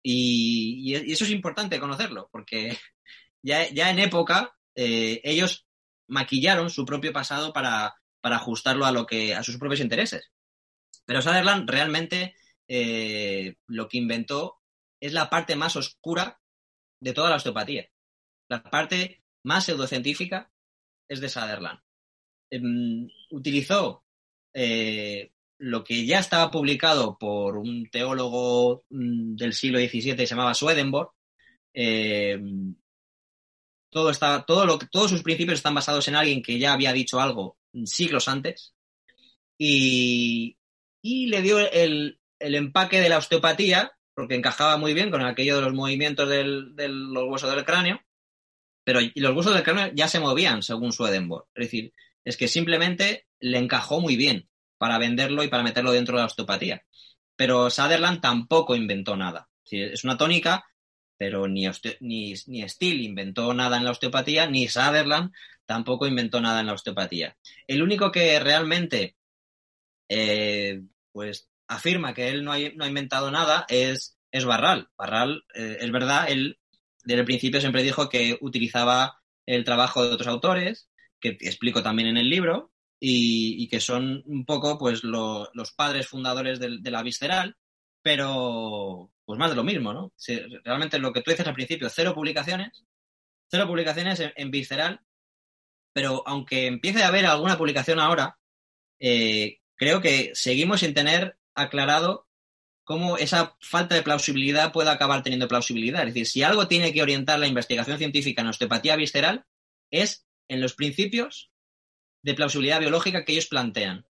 y, eso es importante conocerlo, porque ya, ya en época eh, ellos maquillaron su propio pasado para, ajustarlo a, lo que, a sus propios intereses. Pero Sutherland realmente eh, lo que inventó es la parte más oscura de toda la osteopatía la parte más pseudocientífica es de Sutherland. Em, utilizó eh, lo que ya estaba publicado por un teólogo mm, del siglo XVII que se llamaba Swedenborg. Em, todo está, todos sus principios están basados en alguien que ya había dicho algo siglos antes y, le dio el, empaque de la osteopatía porque encajaba muy bien con aquello de los movimientos de los huesos del cráneo pero los huesos del cráneo ya se movían según Swedenborg. Es decir, es que simplemente le encajó muy bien para venderlo y para meterlo dentro de la osteopatía. Pero Sutherland tampoco inventó nada. Es una tónica, pero ni, ni, ni Steele inventó nada en la osteopatía, ni Sutherland tampoco inventó nada en la osteopatía. El único que realmente eh, pues afirma que él no ha, no ha inventado nada es, es Barral. Barral, eh, es verdad, él desde el principio siempre dijo que utilizaba el trabajo de otros autores, que explico también en el libro, y, que son un poco pues los padres fundadores de, la visceral, pero pues más de lo mismo, ¿no? realmente lo que tú dices al principio, cero publicaciones, cero publicaciones en, visceral, pero aunque empiece a haber alguna publicación ahora, eh, creo que seguimos sin tener aclarado cómo esa falta de plausibilidad puede acabar teniendo plausibilidad. Es decir, si algo tiene que orientar la investigación científica en osteopatía visceral, es en los principios de plausibilidad biológica que ellos plantean.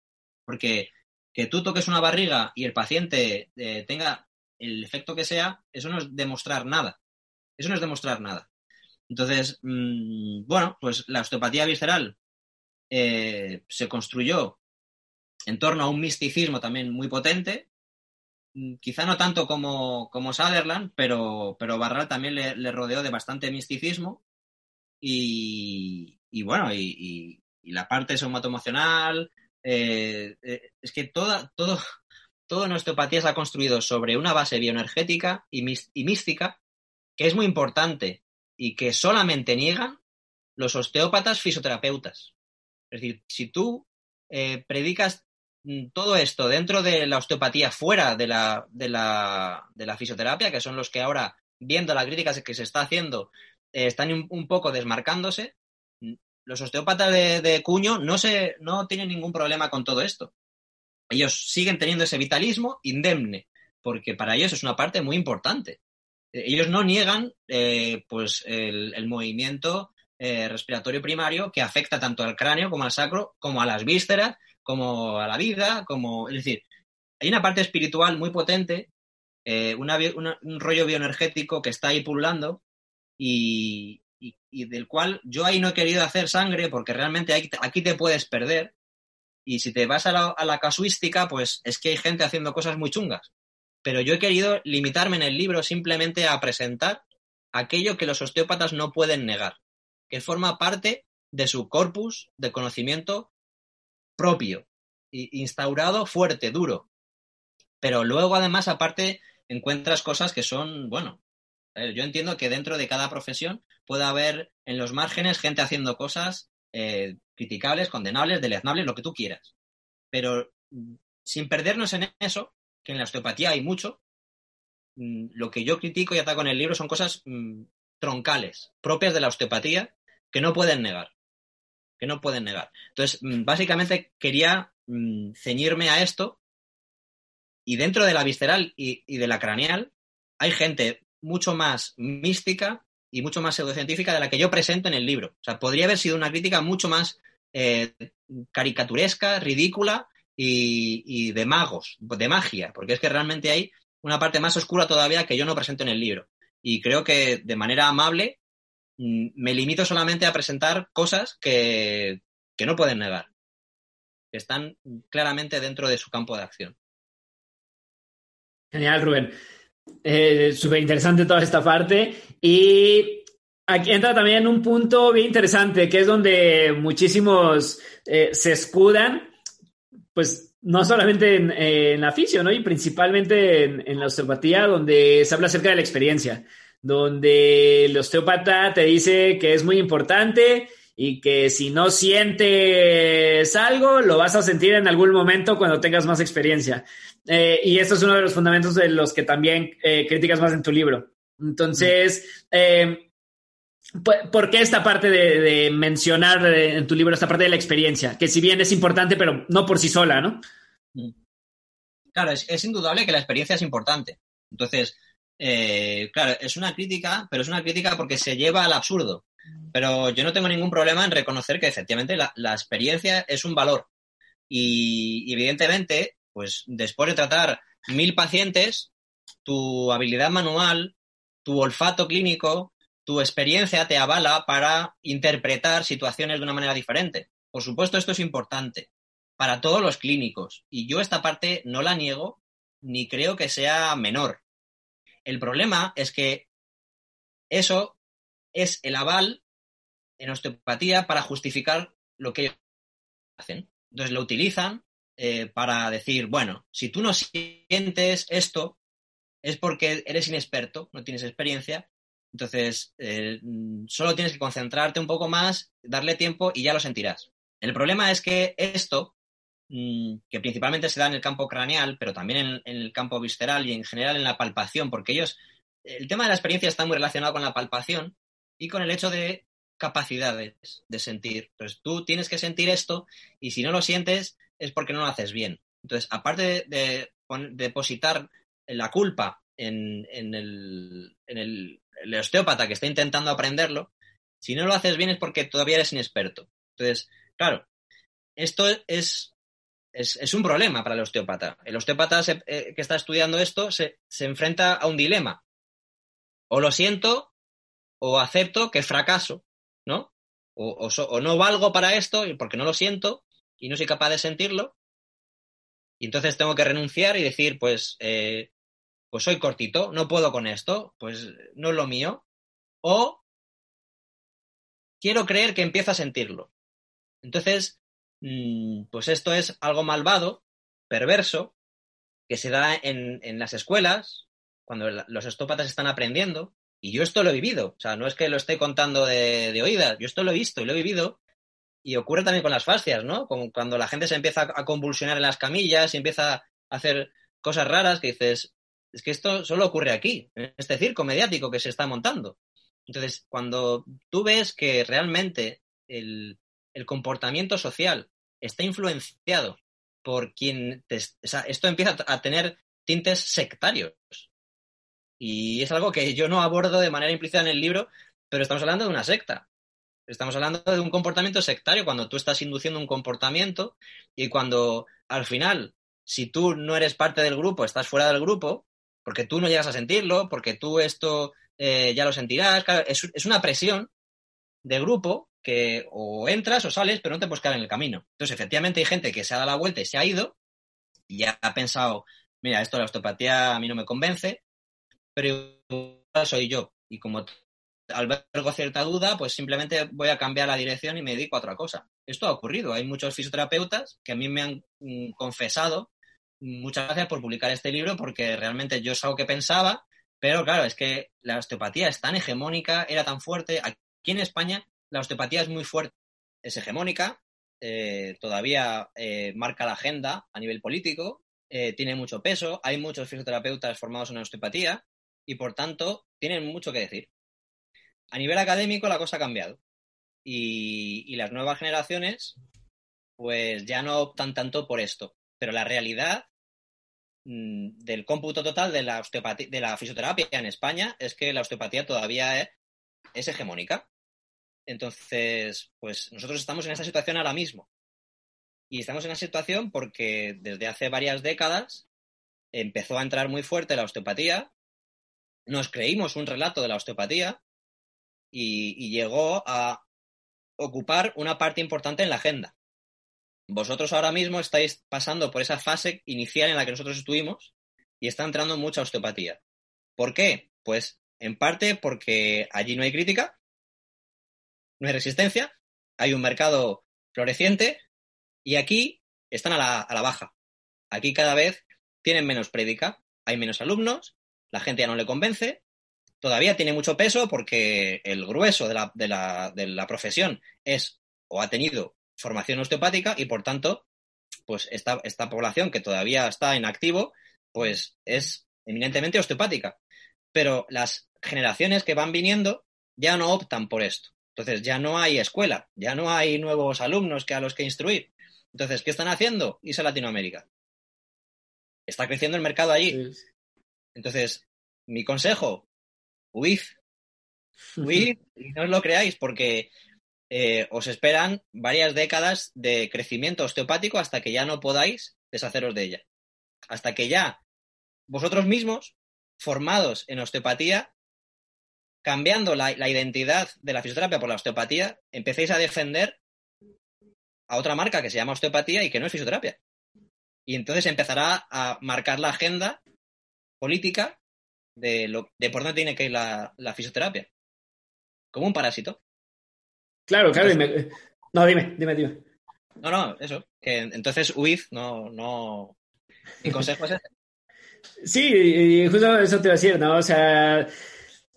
Porque que tú toques una barriga y el paciente eh, tenga el efecto que sea, eso no es demostrar nada. Eso no es demostrar nada. Entonces, mm, bueno, pues la osteopatía visceral eh, se construyó en torno a un misticismo también muy potente, Mm, quizá no tanto como, como Sutherland, pero, pero Barral también le, rodeó de bastante misticismo y, bueno, y, la parte somatoemocional, eh, eh, es que toda, todo, toda nuestra osteopatía se ha construido sobre una base bioenergética y, y mística que es muy importante y que solamente niegan los osteópatas fisioterapeutas. Es decir, si tú eh, predicas mm, todo esto dentro de la osteopatía, fuera de la, de, la, de la fisioterapia, que son los que ahora, viendo la crítica que se está haciendo, eh, están un, poco desmarcándose, los osteópatas de, cuño no, se, no tienen ningún problema con todo esto. Ellos siguen teniendo ese vitalismo indemne, porque para ellos es una parte muy importante. Eh, ellos no niegan pues el, movimiento eh, respiratorio primario que afecta tanto al cráneo como al sacro, como a las vísceras, como a la vida, como... Es decir, hay una parte espiritual muy potente, eh, un rollo bioenergético que está ahí pululando y, del cual yo ahí no he querido hacer sangre porque realmente aquí te puedes perder y si te vas a la, a la casuística, pues es que hay gente haciendo cosas muy chungas. Pero yo he querido limitarme en el libro simplemente a presentar aquello que los osteópatas no pueden negar que forma parte de su corpus de conocimiento propio, instaurado fuerte, duro. Pero luego, además, aparte, encuentras cosas que son, bueno, yo entiendo que dentro de cada profesión puede haber en los márgenes gente haciendo cosas eh, criticables, condenables, deleznables, lo que tú quieras. Pero mm, sin perdernos en eso, que en la osteopatía hay mucho, mm, lo que yo critico y ataco en el libro son cosas mm, troncales, propias de la osteopatía, que no pueden negar. Que no pueden negar. Entonces, básicamente quería ceñirme a esto y dentro de la visceral y, de la craneal hay gente mucho más mística y mucho más pseudocientífica de la que yo presento en el libro. O sea, podría haber sido una crítica mucho más eh, caricaturesca, ridícula y, y, de magos, de magia, porque es que realmente hay una parte más oscura todavía que yo no presento en el libro. Y creo que de manera amable Mm, me limito solamente a presentar cosas que, no pueden negar, que están claramente dentro de su campo de acción. Genial, Rubén. Eh, Súper interesante toda esta parte. Y aquí entra también un punto bien interesante, que es donde muchísimos eh, se escudan, pues no solamente en, en la afición, ¿no? Y principalmente en, en, la osteopatía, donde se habla acerca de la experiencia donde el osteópata te dice que es muy importante y que si no sientes algo, lo vas a sentir en algún momento cuando tengas más experiencia. Eh, y esto es uno de los fundamentos de los que también eh, criticas más en tu libro. Entonces, eh, ¿por qué esta parte de, mencionar en tu libro, esta parte de la experiencia? Que si bien es importante, pero no por sí sola, ¿no? Claro, es, es indudable que la experiencia es importante. Entonces, claro, es una crítica, pero es una crítica porque se lleva al absurdo. Pero yo no tengo ningún problema en reconocer que efectivamente la, experiencia es un valor. Y, evidentemente, pues después de tratar mil pacientes, tu habilidad manual, tu olfato clínico, tu experiencia te avala para interpretar situaciones de una manera diferente. Por supuesto, esto es importante para todos los clínicos. Y yo esta parte no la niego ni creo que sea menor. El problema es que eso es el aval en osteopatía para justificar lo que ellos hacen. Entonces lo utilizan eh, para decir, bueno, si tú no sientes esto, es porque eres inexperto, no tienes experiencia, entonces eh, solo tienes que concentrarte un poco más, darle tiempo y ya lo sentirás. El problema es que esto Mm, que principalmente se da en el campo craneal, pero también en, el campo visceral y en general en la palpación, porque ellos, el tema de la experiencia está muy relacionado con la palpación y con el hecho de capacidades de sentir. Entonces tú tienes que sentir esto y si no lo sientes es porque no lo haces bien. Entonces, aparte de, depositar la culpa en, el, en el, el osteópata que está intentando aprenderlo, si no lo haces bien es porque todavía eres inexperto. Entonces, claro, esto es es, un problema para el osteópata. El osteópata eh, que está estudiando esto se, enfrenta a un dilema. O lo siento o acepto que fracaso, ¿no? O, no valgo para esto porque no lo siento y no soy capaz de sentirlo. Y entonces tengo que renunciar y decir, pues, eh, pues soy cortito, no puedo con esto, pues no es lo mío. O quiero creer que empiezo a sentirlo. Entonces, Mm, pues esto es algo malvado, perverso, que se da en, las escuelas, cuando los estópatas están aprendiendo, Y yo esto lo he vivido, o sea, no es que lo esté contando de, oídas, yo esto lo he visto y lo he vivido. Y ocurre también con las fascias, ¿no? Como cuando la gente se empieza a convulsionar en las camillas y empieza a hacer cosas raras que dices, es que esto solo ocurre aquí, en este circo mediático que se está montando. Entonces, cuando tú ves que realmente el, el comportamiento social está influenciado por quien... Te, o sea, esto empieza a tener tintes sectarios. Y es algo que yo no abordo de manera implícita en el libro, pero estamos hablando de una secta. Estamos hablando de un comportamiento sectario cuando tú estás induciendo un comportamiento y cuando al final, si tú no eres parte del grupo, estás fuera del grupo, porque tú no llegas a sentirlo, porque tú esto eh, ya lo sentirás. Claro, es, una presión de grupo que o entras o sales, pero no te puedes quedar en el camino. Entonces, efectivamente, hay gente que se ha dado la vuelta y se ha ido y ya ha pensado, mira, esto de la osteopatía a mí no me convence, soy yo. Y como albergo cierta duda, pues simplemente voy a cambiar la dirección y me dedico a otra cosa. Esto ha ocurrido. Hay muchos fisioterapeutas que a mí me han mm, confesado muchas gracias por publicar este libro porque realmente yo es algo que pensaba, pero claro, es que la osteopatía es tan hegemónica, era tan fuerte. Aquí en España la osteopatía es muy fuerte, es hegemónica, eh, todavía eh, marca la agenda a nivel político, eh, tiene mucho peso, hay muchos fisioterapeutas formados en osteopatía y por tanto tienen mucho que decir. A nivel académico la cosa ha cambiado y, las nuevas generaciones pues ya no optan tanto por esto, pero la realidad Mm, del cómputo total de la, osteopatía, de la fisioterapia en España es que la osteopatía todavía es, es hegemónica. Entonces, pues nosotros estamos en esa situación ahora mismo. Y estamos en esa situación porque desde hace varias décadas empezó a entrar muy fuerte la osteopatía, nos creímos un relato de la osteopatía y, llegó a ocupar una parte importante en la agenda. Vosotros ahora mismo estáis pasando por esa fase inicial en la que nosotros estuvimos y está entrando mucha osteopatía. ¿Por qué? Pues en parte porque allí no hay crítica, no hay resistencia, hay un mercado floreciente y aquí están a la, a la baja. Aquí cada vez tienen menos prédica, hay menos alumnos, la gente ya no le convence, todavía tiene mucho peso porque el grueso de la, de la, de la profesión es o ha tenido formación osteopática y por tanto, pues esta, esta población que todavía está en activo, pues es eminentemente osteopática. Pero las generaciones que van viniendo ya no optan por esto. Entonces ya no hay escuela, ya no hay nuevos alumnos que a los que instruir. Entonces, ¿qué están haciendo? Irse a Latinoamérica. Está creciendo el mercado allí. Entonces, mi consejo, huid. Huid y no os lo creáis, porque eh, os esperan varias décadas de crecimiento osteopático hasta que ya no podáis deshaceros de ella. Hasta que ya vosotros mismos, formados en osteopatía, cambiando la, la identidad de la fisioterapia por la osteopatía, empecéis a defender a otra marca que se llama osteopatía y que no es fisioterapia. Y entonces empezará a marcar la agenda política de, lo, de por dónde tiene que ir la, la fisioterapia. Como un parásito. Claro, claro. Entonces, me... No, dime, dime, dime. No, no, eso. Que entonces huid, no, no. Mi consejo es ese. Sí, y justo eso te iba a decir, ¿no? O sea,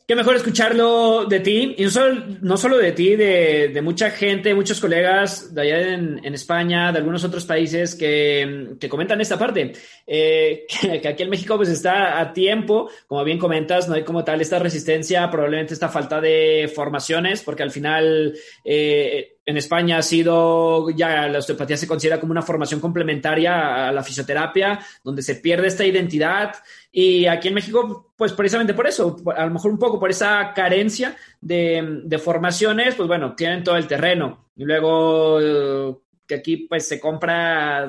qué mejor escucharlo de ti, y no solo, no solo de ti, de, de, mucha gente, muchos colegas de allá en, en España, de algunos otros países que, que comentan esta parte, eh, que, que, aquí en México pues está a tiempo, como bien comentas, no hay como tal esta resistencia, probablemente esta falta de formaciones, porque al final... Eh, en España ha sido, ya la osteopatía se considera como una formación complementaria a la fisioterapia, donde se pierde esta identidad. Y aquí en México, pues precisamente por eso, a lo mejor un poco por esa carencia de, de formaciones, pues bueno, tienen todo el terreno. Y luego que aquí pues se compra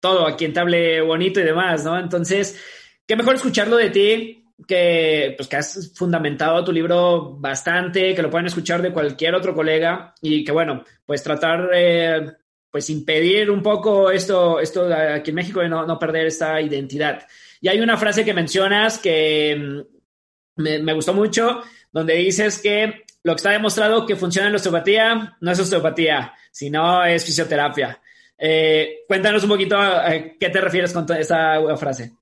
todo, a quien te bonito y demás, ¿no? Entonces, qué mejor escucharlo de ti, que, pues, que has fundamentado tu libro bastante, que lo pueden escuchar de cualquier otro colega y que, bueno, pues tratar, eh, pues impedir un poco esto, esto aquí en México de no, no, perder esta identidad. Y hay una frase que mencionas que mm, me, gustó mucho, donde dices que lo que está demostrado que funciona en la osteopatía no es osteopatía, sino es fisioterapia. Eh, cuéntanos un poquito a qué te refieres con esa frase.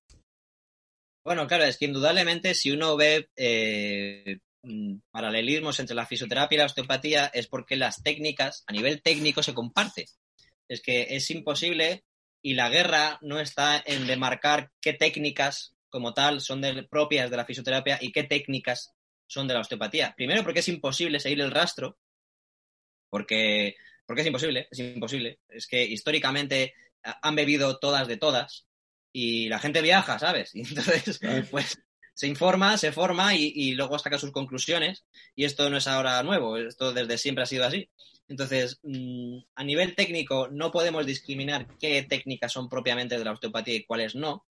Bueno, claro, es que indudablemente si uno ve eh, mm, paralelismos entre la fisioterapia y la osteopatía es porque las técnicas a nivel técnico se comparten. Es que es imposible y la guerra no está en demarcar qué técnicas como tal son propias de la fisioterapia y qué técnicas son de la osteopatía. Primero porque es imposible seguir el rastro, porque, porque es imposible, es imposible. Es que históricamente han bebido todas de todas y la gente viaja, ¿sabes? Y entonces, pues se informa, se forma y, luego saca sus conclusiones. Y esto no es ahora nuevo, esto desde siempre ha sido así. Entonces, mm, a nivel técnico no podemos discriminar qué técnicas son propiamente de la osteopatía y cuáles no.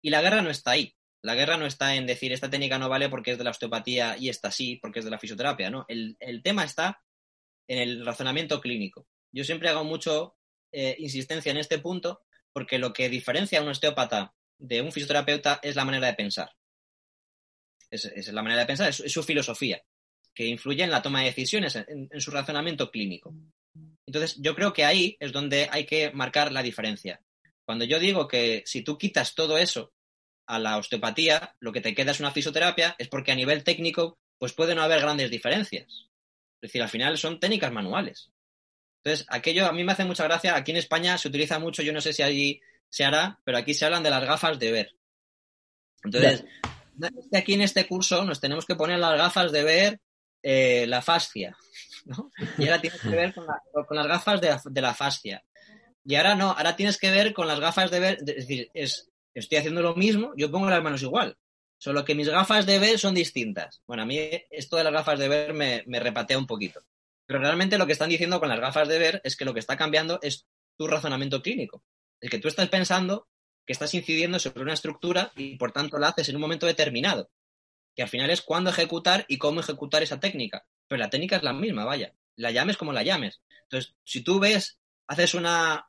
Y la guerra no está ahí. La guerra no está en decir esta técnica no vale porque es de la osteopatía y esta sí porque es de la fisioterapia, ¿no? El, tema está en el razonamiento clínico. Yo siempre hago mucho eh, insistencia en este punto porque lo que diferencia a un osteópata de un fisioterapeuta es la manera de pensar. Es, la manera de pensar, es, su filosofía, que influye en la toma de decisiones, en, su razonamiento clínico. Entonces, yo creo que ahí es donde hay que marcar la diferencia. Cuando yo digo que si tú quitas todo eso a la osteopatía, lo que te queda es una fisioterapia, es porque a nivel técnico, pues puede no haber grandes diferencias. Es decir, al final son técnicas manuales. Entonces, aquello a mí me hace mucha gracia. Aquí en España se utiliza mucho, yo no sé si allí se hará, pero aquí se hablan de las gafas de ver. Entonces, aquí en este curso nos tenemos que poner las gafas de ver eh, la fascia, ¿no? Y ahora tienes que ver con, las gafas de la, fascia. Y ahora no, ahora tienes que ver con las gafas de ver, es decir, es, estoy haciendo lo mismo, yo pongo las manos igual, solo que mis gafas de ver son distintas. Bueno, a mí esto de las gafas de ver me, me repatea un poquito. Pero realmente lo que están diciendo con las gafas de ver es que lo que está cambiando es tu razonamiento clínico. El que tú estás pensando que estás incidiendo sobre una estructura y por tanto la haces en un momento determinado. Que al final es cuándo ejecutar y cómo ejecutar esa técnica. Pero la técnica es la misma, vaya. La llames como la llames. Entonces, si tú ves, haces una,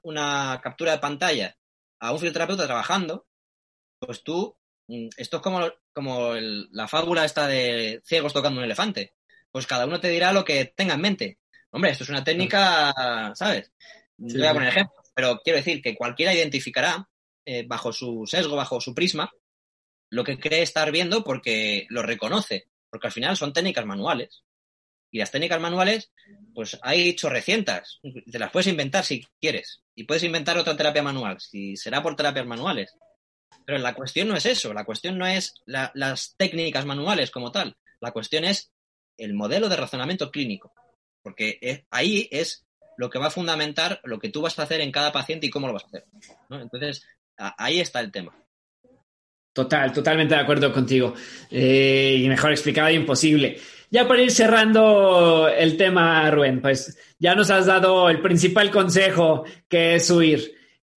captura de pantalla a un fisioterapeuta trabajando, pues tú, mm, esto es como, como la fábula esta de ciegos tocando un elefante pues cada uno te dirá lo que tenga en mente. Hombre, esto es una técnica, ¿sabes? No voy a poner ejemplos, pero quiero decir que cualquiera identificará, eh, bajo su sesgo, bajo su prisma, lo que cree estar viendo porque lo reconoce, porque al final son técnicas manuales. Y las técnicas manuales, pues hay chorrecientas, te las puedes inventar si quieres, y puedes inventar otra terapia manual, si será por terapias manuales. Pero la cuestión no es eso, la cuestión no es las técnicas manuales como tal, la cuestión es el modelo de razonamiento clínico, porque ahí es lo que va a fundamentar lo que tú vas a hacer en cada paciente y cómo lo vas a hacer. Entonces, ahí está el tema. Total, totalmente de acuerdo contigo. Eh, y mejor explicado imposible. Ya por ir cerrando el tema, Rubén, pues ya nos has dado el principal consejo que es huir.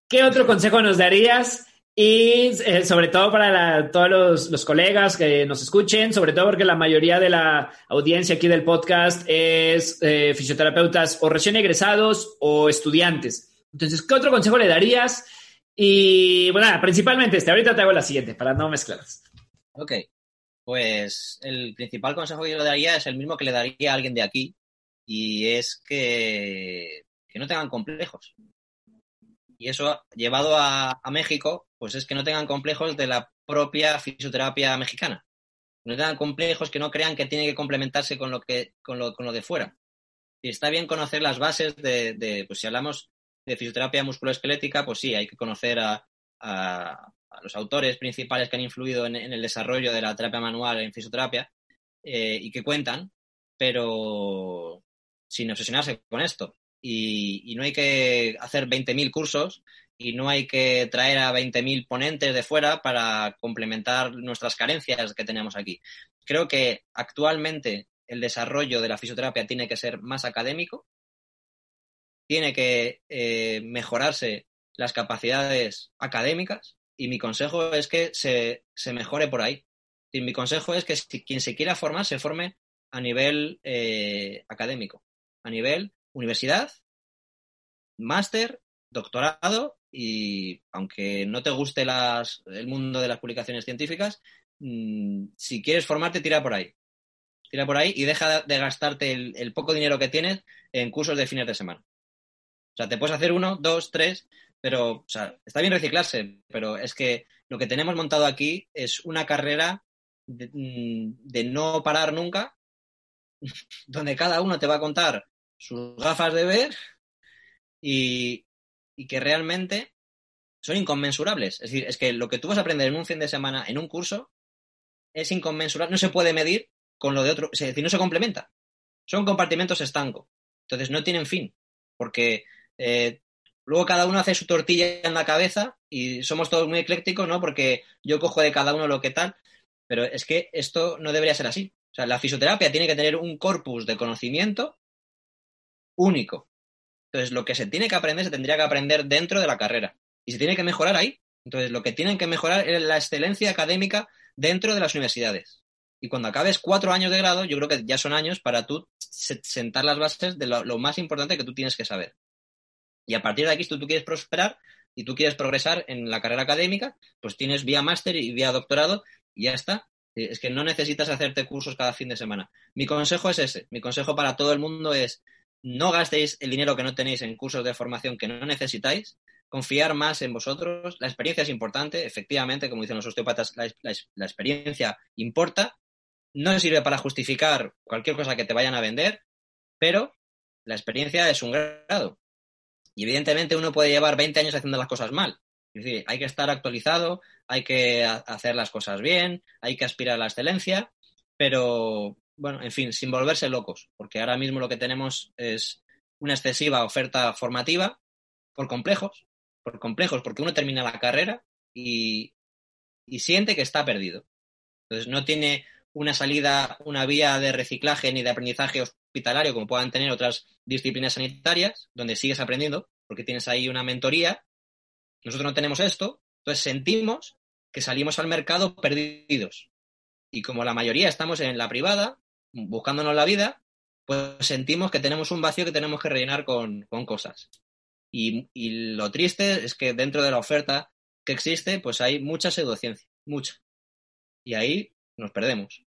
¿Qué otro consejo nos darías y eh, sobre todo para todos los, colegas que nos escuchen, sobre todo porque la mayoría de la audiencia aquí del podcast es eh, fisioterapeutas o recién egresados o estudiantes. Entonces, ¿qué otro consejo le darías? Y bueno, principalmente este, ahorita te hago la siguiente para no mezclarlas. Ok, pues el principal consejo que yo le daría es el mismo que le daría a alguien de aquí y es que, que no tengan complejos. Y eso, llevado a, México, pues es que no tengan complejos de la propia fisioterapia mexicana. No tengan complejos que no crean que tiene que complementarse con lo, que, con lo, con lo de fuera. Y está bien conocer las bases de, pues si hablamos de fisioterapia musculoesquelética, pues sí, hay que conocer a, los autores principales que han influido en, el desarrollo de la terapia manual en fisioterapia eh, y que cuentan, pero sin obsesionarse con esto y, no hay que hacer 20.000 cursos y no hay que traer a 20.000 ponentes de fuera para complementar nuestras carencias que tenemos aquí. Creo que actualmente el desarrollo de la fisioterapia tiene que ser más académico, tiene que eh, mejorarse las capacidades académicas y mi consejo es que se, mejore por ahí. Y mi consejo es que quien se quiera formar se forme a nivel eh, académico, a nivel universidad, máster, doctorado y aunque no te guste el mundo de las publicaciones científicas, mm, si quieres formarte, tira por ahí. Tira por ahí y deja de gastarte el, poco dinero que tienes en cursos de fines de semana. O sea, te puedes hacer uno, dos, tres, pero, está bien reciclarse, pero es que lo que tenemos montado aquí es una carrera de, mm, de no parar nunca, donde cada uno te va a contar sus gafas de ver y, y que realmente son inconmensurables. Es decir, es que lo que tú vas a aprender en un fin de semana, en un curso, es inconmensurable, no se puede medir con lo de otro, es decir, no se complementa. Son compartimentos estanco. Entonces no tienen fin, porque eh, luego cada uno hace su tortilla en la cabeza y somos todos muy eclécticos, ¿no? Porque yo cojo de cada uno lo que tal, pero es que esto no debería ser así. O sea, la fisioterapia tiene que tener un corpus de conocimiento único. Entonces, lo que se tiene que aprender se tendría que aprender dentro de la carrera. Y se tiene que mejorar ahí. Entonces, lo que tienen que mejorar es la excelencia académica dentro de las universidades. Y cuando acabes cuatro años de grado, yo creo que ya son años para tú sentar las bases de lo, más importante que tú tienes que saber. Y a partir de aquí, si tú, tú quieres prosperar y tú quieres progresar en la carrera académica, pues tienes vía máster y vía doctorado y ya está. Es que no necesitas hacerte cursos cada fin de semana. Mi consejo es ese. Mi consejo para todo el mundo es no gastéis el dinero que no tenéis en cursos de formación que no necesitáis, confiar más en vosotros. La experiencia es importante, efectivamente, como dicen los osteópatas, la, experiencia importa. No sirve para justificar cualquier cosa que te vayan a vender, pero la experiencia es un grado. Y evidentemente uno puede llevar 20 años haciendo las cosas mal. Es decir, hay que estar actualizado, hay que hacer las cosas bien, hay que aspirar a la excelencia, pero bueno, en fin, sin volverse locos, porque ahora mismo lo que tenemos es una excesiva oferta formativa por complejos, por complejos, porque uno termina la carrera y, siente que está perdido. Entonces no tiene una salida, una vía de reciclaje ni de aprendizaje hospitalario como puedan tener otras disciplinas sanitarias, donde sigues aprendiendo, porque tienes ahí una mentoría. Nosotros no tenemos esto, entonces sentimos que salimos al mercado perdidos. Y como la mayoría estamos en la privada, buscándonos la vida, pues sentimos que tenemos un vacío que tenemos que rellenar con, cosas. Y, lo triste es que dentro de la oferta que existe, pues hay mucha pseudociencia, mucha. Y ahí nos perdemos.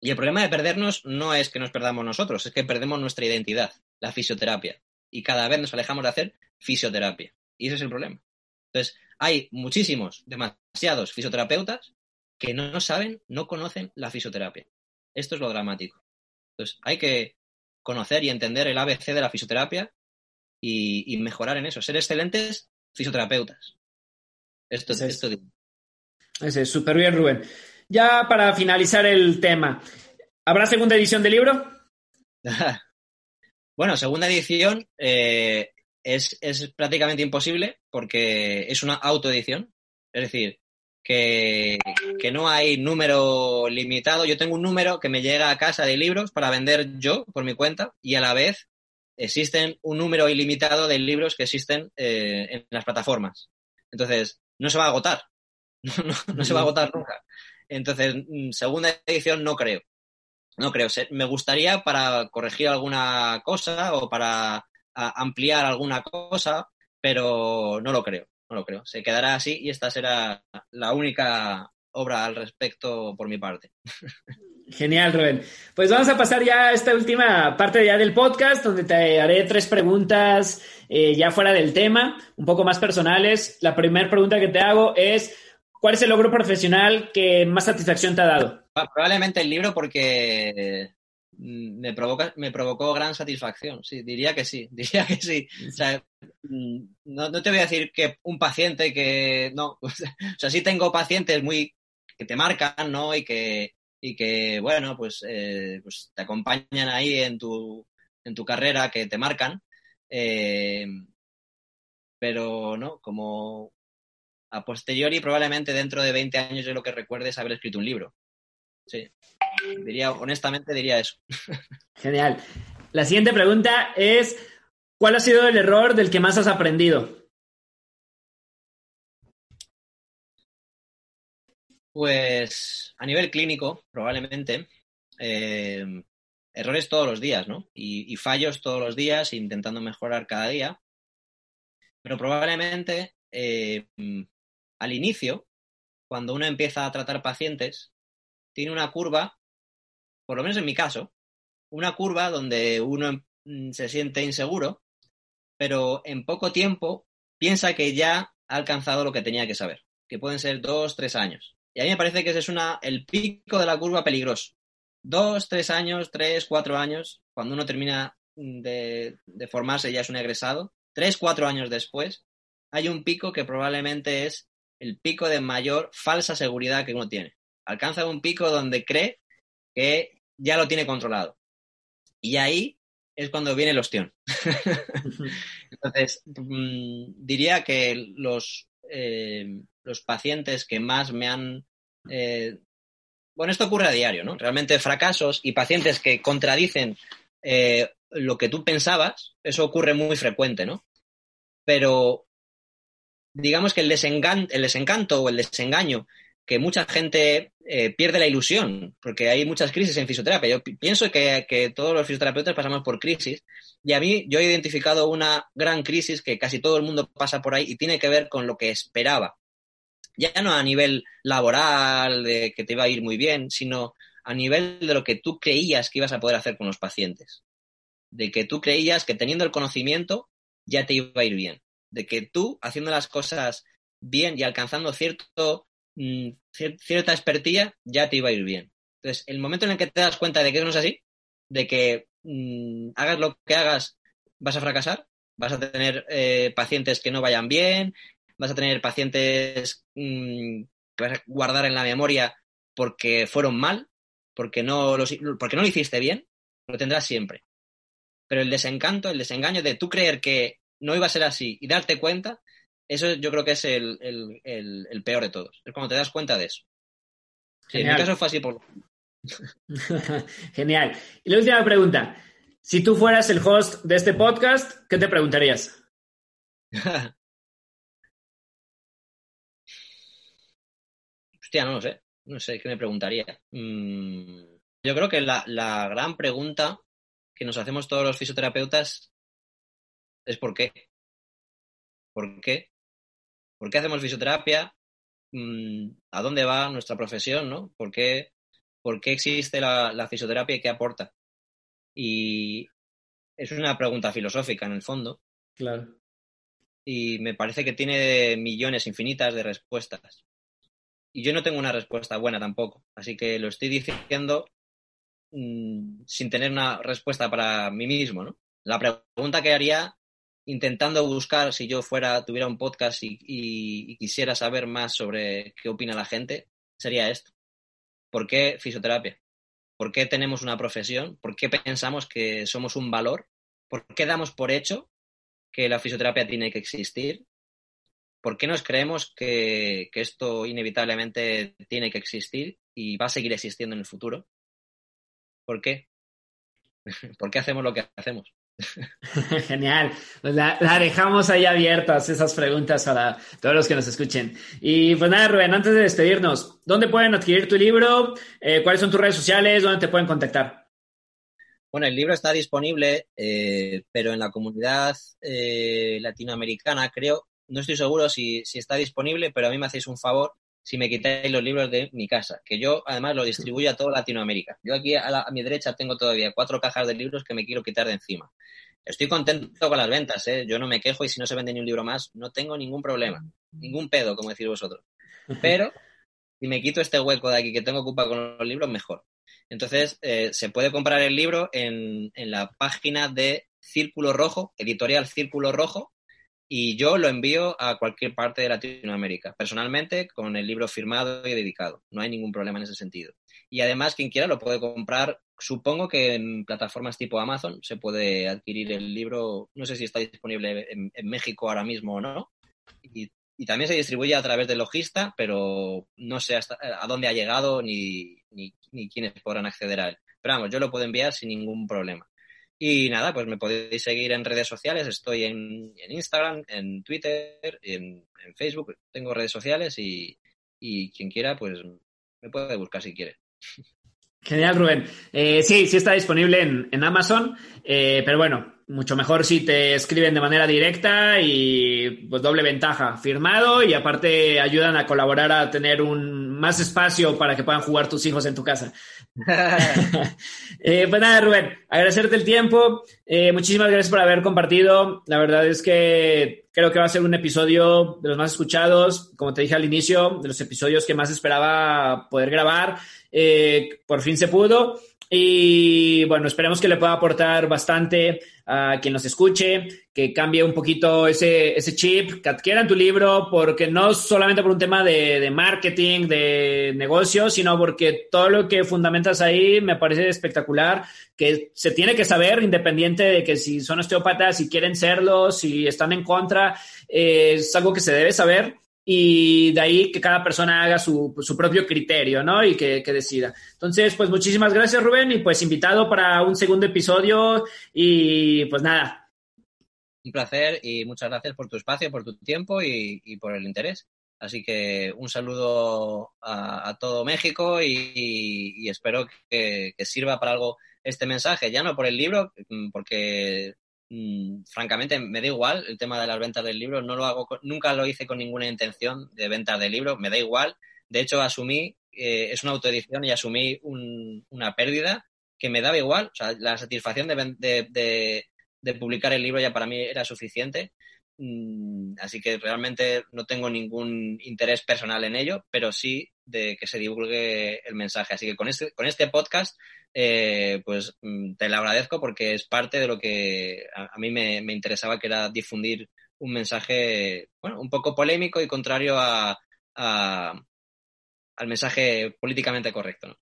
Y el problema de perdernos no es que nos perdamos nosotros, es que perdemos nuestra identidad, la fisioterapia. Y cada vez nos alejamos de hacer fisioterapia. Y ese es el problema. Entonces, hay muchísimos, demasiados fisioterapeutas que no saben, no conocen la fisioterapia. Esto es lo dramático. Entonces, hay que conocer y entender el ABC de la fisioterapia y, mejorar en eso. Ser excelentes fisioterapeutas. Esto, es esto Ese es súper bien, Rubén. Ya para finalizar el tema, ¿habrá segunda edición del libro? bueno, segunda edición eh, es, es, prácticamente imposible porque es una autoedición. Es decir, que, no hay número limitado. Yo tengo un número que me llega a casa de libros para vender yo por mi cuenta y a la vez existen un número ilimitado de libros que existen eh, en las plataformas. Entonces, no se va a agotar. No, se va a agotar nunca. Entonces, mm, segunda edición no creo. No creo. Me gustaría para corregir alguna cosa o para ampliar alguna cosa, pero no lo creo no lo creo. Se quedará así y esta será la única obra al respecto por mi parte. Genial, Rubén. Pues vamos a pasar ya a esta última parte ya del podcast, donde te haré tres preguntas eh, ya fuera del tema, un poco más personales. La primera pregunta que te hago es, ¿cuál es el logro profesional que más satisfacción te ha dado? Probablemente el libro porque me, provoca, me provocó gran satisfacción, sí, diría que sí, diría que sí. Mm, no, te voy a decir que un paciente que, no, o sea, sí tengo pacientes muy, que te marcan, ¿no? Y que, y que bueno, pues, eh, pues te acompañan ahí en tu, en tu carrera, que te marcan. Eh, pero, ¿no? Como a posteriori, probablemente dentro de 20 años yo lo que recuerde es haber escrito un libro. Sí. Diría, honestamente diría eso. Genial. La siguiente pregunta es, ¿cuál ha sido el error del que más has aprendido? Pues a nivel clínico, probablemente, eh, errores todos los días, ¿no? Y, fallos todos los días, intentando mejorar cada día. Pero probablemente eh, al inicio, cuando uno empieza a tratar pacientes, tiene una curva por lo menos en mi caso, una curva donde uno mm, se siente inseguro, pero en poco tiempo piensa que ya ha alcanzado lo que tenía que saber. que pueden ser dos, tres años. Y a mí me parece que ese es el pico de la curva peligroso. Dos, tres años, tres, cuatro años, cuando uno termina de, de formarse ya es un egresado, tres, cuatro años después, hay un pico que probablemente es el pico de mayor falsa seguridad que uno tiene. Alcanza un pico donde cree que ya lo tiene controlado. Y ahí es cuando viene el ostión. Entonces, mm, diría que los, eh, los pacientes que más me han... Eh, bueno, esto ocurre a diario, ¿no? Realmente fracasos y pacientes que contradicen eh, lo que tú pensabas, eso ocurre muy frecuente, ¿no? Pero digamos que el, el desencanto o el desengaño que mucha gente eh, pierde la ilusión, porque hay muchas crisis en fisioterapia. Yo pienso que, que, todos los fisioterapeutas pasamos por crisis y a mí yo he identificado una gran crisis que casi todo el mundo pasa por ahí y tiene que ver con lo que esperaba. Ya no a nivel laboral, de que te iba a ir muy bien, sino a nivel de lo que tú creías que ibas a poder hacer con los pacientes. De que tú creías que teniendo el conocimiento ya te iba a ir bien de que tú, haciendo las cosas bien y alcanzando cierto, cierta expertía, ya te iba a ir bien. Entonces, el momento en el que te das cuenta de que no es así, de que mm, hagas lo que hagas, vas a fracasar, vas a tener eh, pacientes que no vayan bien, vas a tener pacientes mm, que vas a guardar en la memoria porque fueron mal, porque no, porque no lo hiciste bien, lo tendrás siempre. Pero el desencanto, el desengaño de tú creer que no iba a ser así y darte cuenta, eso yo creo que es el, peor de todos. Es cuando te das cuenta de eso. en mi caso fue así por... Genial. Y la última pregunta. Si tú fueras el host de este podcast, ¿qué te preguntarías? Hostia, no lo sé. No sé qué me preguntaría. Mm, yo creo que la, la gran pregunta que nos hacemos todos los fisioterapeutas es por qué. ¿Por qué? ¿Por qué hacemos fisioterapia? Mm, ¿A dónde va nuestra profesión? ¿no? ¿Por, qué, ¿Por qué existe la, fisioterapia y qué aporta? Y es una pregunta filosófica en el fondo. Claro. Y me parece que tiene millones infinitas de respuestas. Y yo no tengo una respuesta buena tampoco. Así que lo estoy diciendo mm, sin tener una respuesta para mí mismo, ¿no? La pregunta que haría intentando buscar, si yo fuera, tuviera un podcast y, quisiera saber más sobre qué opina la gente, sería esto. ¿Por qué fisioterapia? ¿Por qué tenemos una profesión? ¿Por qué pensamos que somos un valor? ¿Por qué damos por hecho que la fisioterapia tiene que existir? ¿Por qué nos creemos que, que esto inevitablemente tiene que existir y va a seguir existiendo en el futuro? ¿Por qué? ¿Por qué hacemos lo que hacemos? Genial. Pues la, dejamos ahí abiertas esas preguntas para todos los que nos escuchen. Y pues nada, Rubén, antes de despedirnos, ¿dónde pueden adquirir tu libro? Eh, ¿Cuáles son tus redes sociales? ¿Dónde te pueden contactar? Bueno, el libro está disponible, eh, pero en la comunidad eh, latinoamericana creo, no estoy seguro si, si está disponible, pero a mí me hacéis un favor si me quitáis los libros de mi casa, que yo además lo distribuyo a toda Latinoamérica. Yo aquí a, mi derecha tengo todavía cuatro cajas de libros que me quiero quitar de encima. Estoy contento con las ventas, ¿eh? yo no me quejo y si no se vende ni un libro más, no tengo ningún problema, ningún pedo, como decís vosotros. Pero si me quito este hueco de aquí que tengo ocupado con los libros, mejor. Entonces, eh, se puede comprar el libro en, en la página de Círculo Rojo, editorial Círculo Rojo, y yo lo envío a cualquier parte de Latinoamérica, personalmente con el libro firmado y dedicado. No hay ningún problema en ese sentido. Y además, quien quiera lo puede comprar. Supongo que en plataformas tipo Amazon se puede adquirir el libro. No sé si está disponible en, México ahora mismo o no. Y, también se distribuye a través de Logista, pero no sé hasta a dónde ha llegado ni, ni, ni quiénes podrán acceder a él. Pero vamos, yo lo puedo enviar sin ningún problema. Y nada, pues me podéis seguir en redes sociales. Estoy en, Instagram, en Twitter, en, Facebook. Tengo redes sociales y, quien quiera, pues me puede buscar si quiere. Genial, Rubén. Eh, sí, sí está disponible en, Amazon, eh, pero bueno, mucho mejor si te escriben de manera directa y pues doble ventaja, firmado y aparte ayudan a colaborar a tener un más espacio para que puedan jugar tus hijos en tu casa. eh, pues nada, Rubén, agradecerte el tiempo. Eh, muchísimas gracias por haber compartido. La verdad es que creo que va a ser un episodio de los más escuchados, como te dije al inicio, de los episodios que más esperaba poder grabar. Eh, por fin se pudo. Y bueno, esperemos que le pueda aportar bastante a quien nos escuche, que cambie un poquito ese, ese chip, que adquieran tu libro, porque no solamente por un tema de, de marketing, de negocio, sino porque todo lo que fundamentas ahí me parece espectacular, que se tiene que saber, independiente de que si son osteópatas, si quieren serlo, si están en contra, eh, es algo que se debe saber y de ahí que cada persona haga su, su propio criterio, ¿no? Y que, que, decida. Entonces, pues muchísimas gracias, Rubén, y pues invitado para un segundo episodio y pues nada. Un placer y muchas gracias por tu espacio, por tu tiempo y, y por el interés. Así que un saludo a, todo México y, espero que, que sirva para algo este mensaje, ya no por el libro, porque Mm, francamente me da igual el tema de las ventas del libro, no lo hago, nunca lo hice con ninguna intención de ventas de libro, me da igual. De hecho, asumí, eh, es una autoedición y asumí un, una pérdida que me daba igual, o sea, la satisfacción de, publicar el libro ya para mí era suficiente. Mm, así que realmente no tengo ningún interés personal en ello, pero sí de que se divulgue el mensaje. Así que con este, con este podcast eh, pues mm, te lo agradezco porque es parte de lo que a, mí me, interesaba, que era difundir un mensaje, bueno, un poco polémico y contrario a, al mensaje políticamente correcto.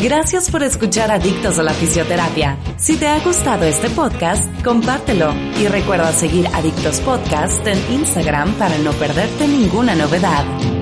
Gracias por escuchar Adictos a la Fisioterapia. Si te ha gustado este podcast, compártelo y recuerda seguir Adictos Podcast en Instagram para no perderte ninguna novedad.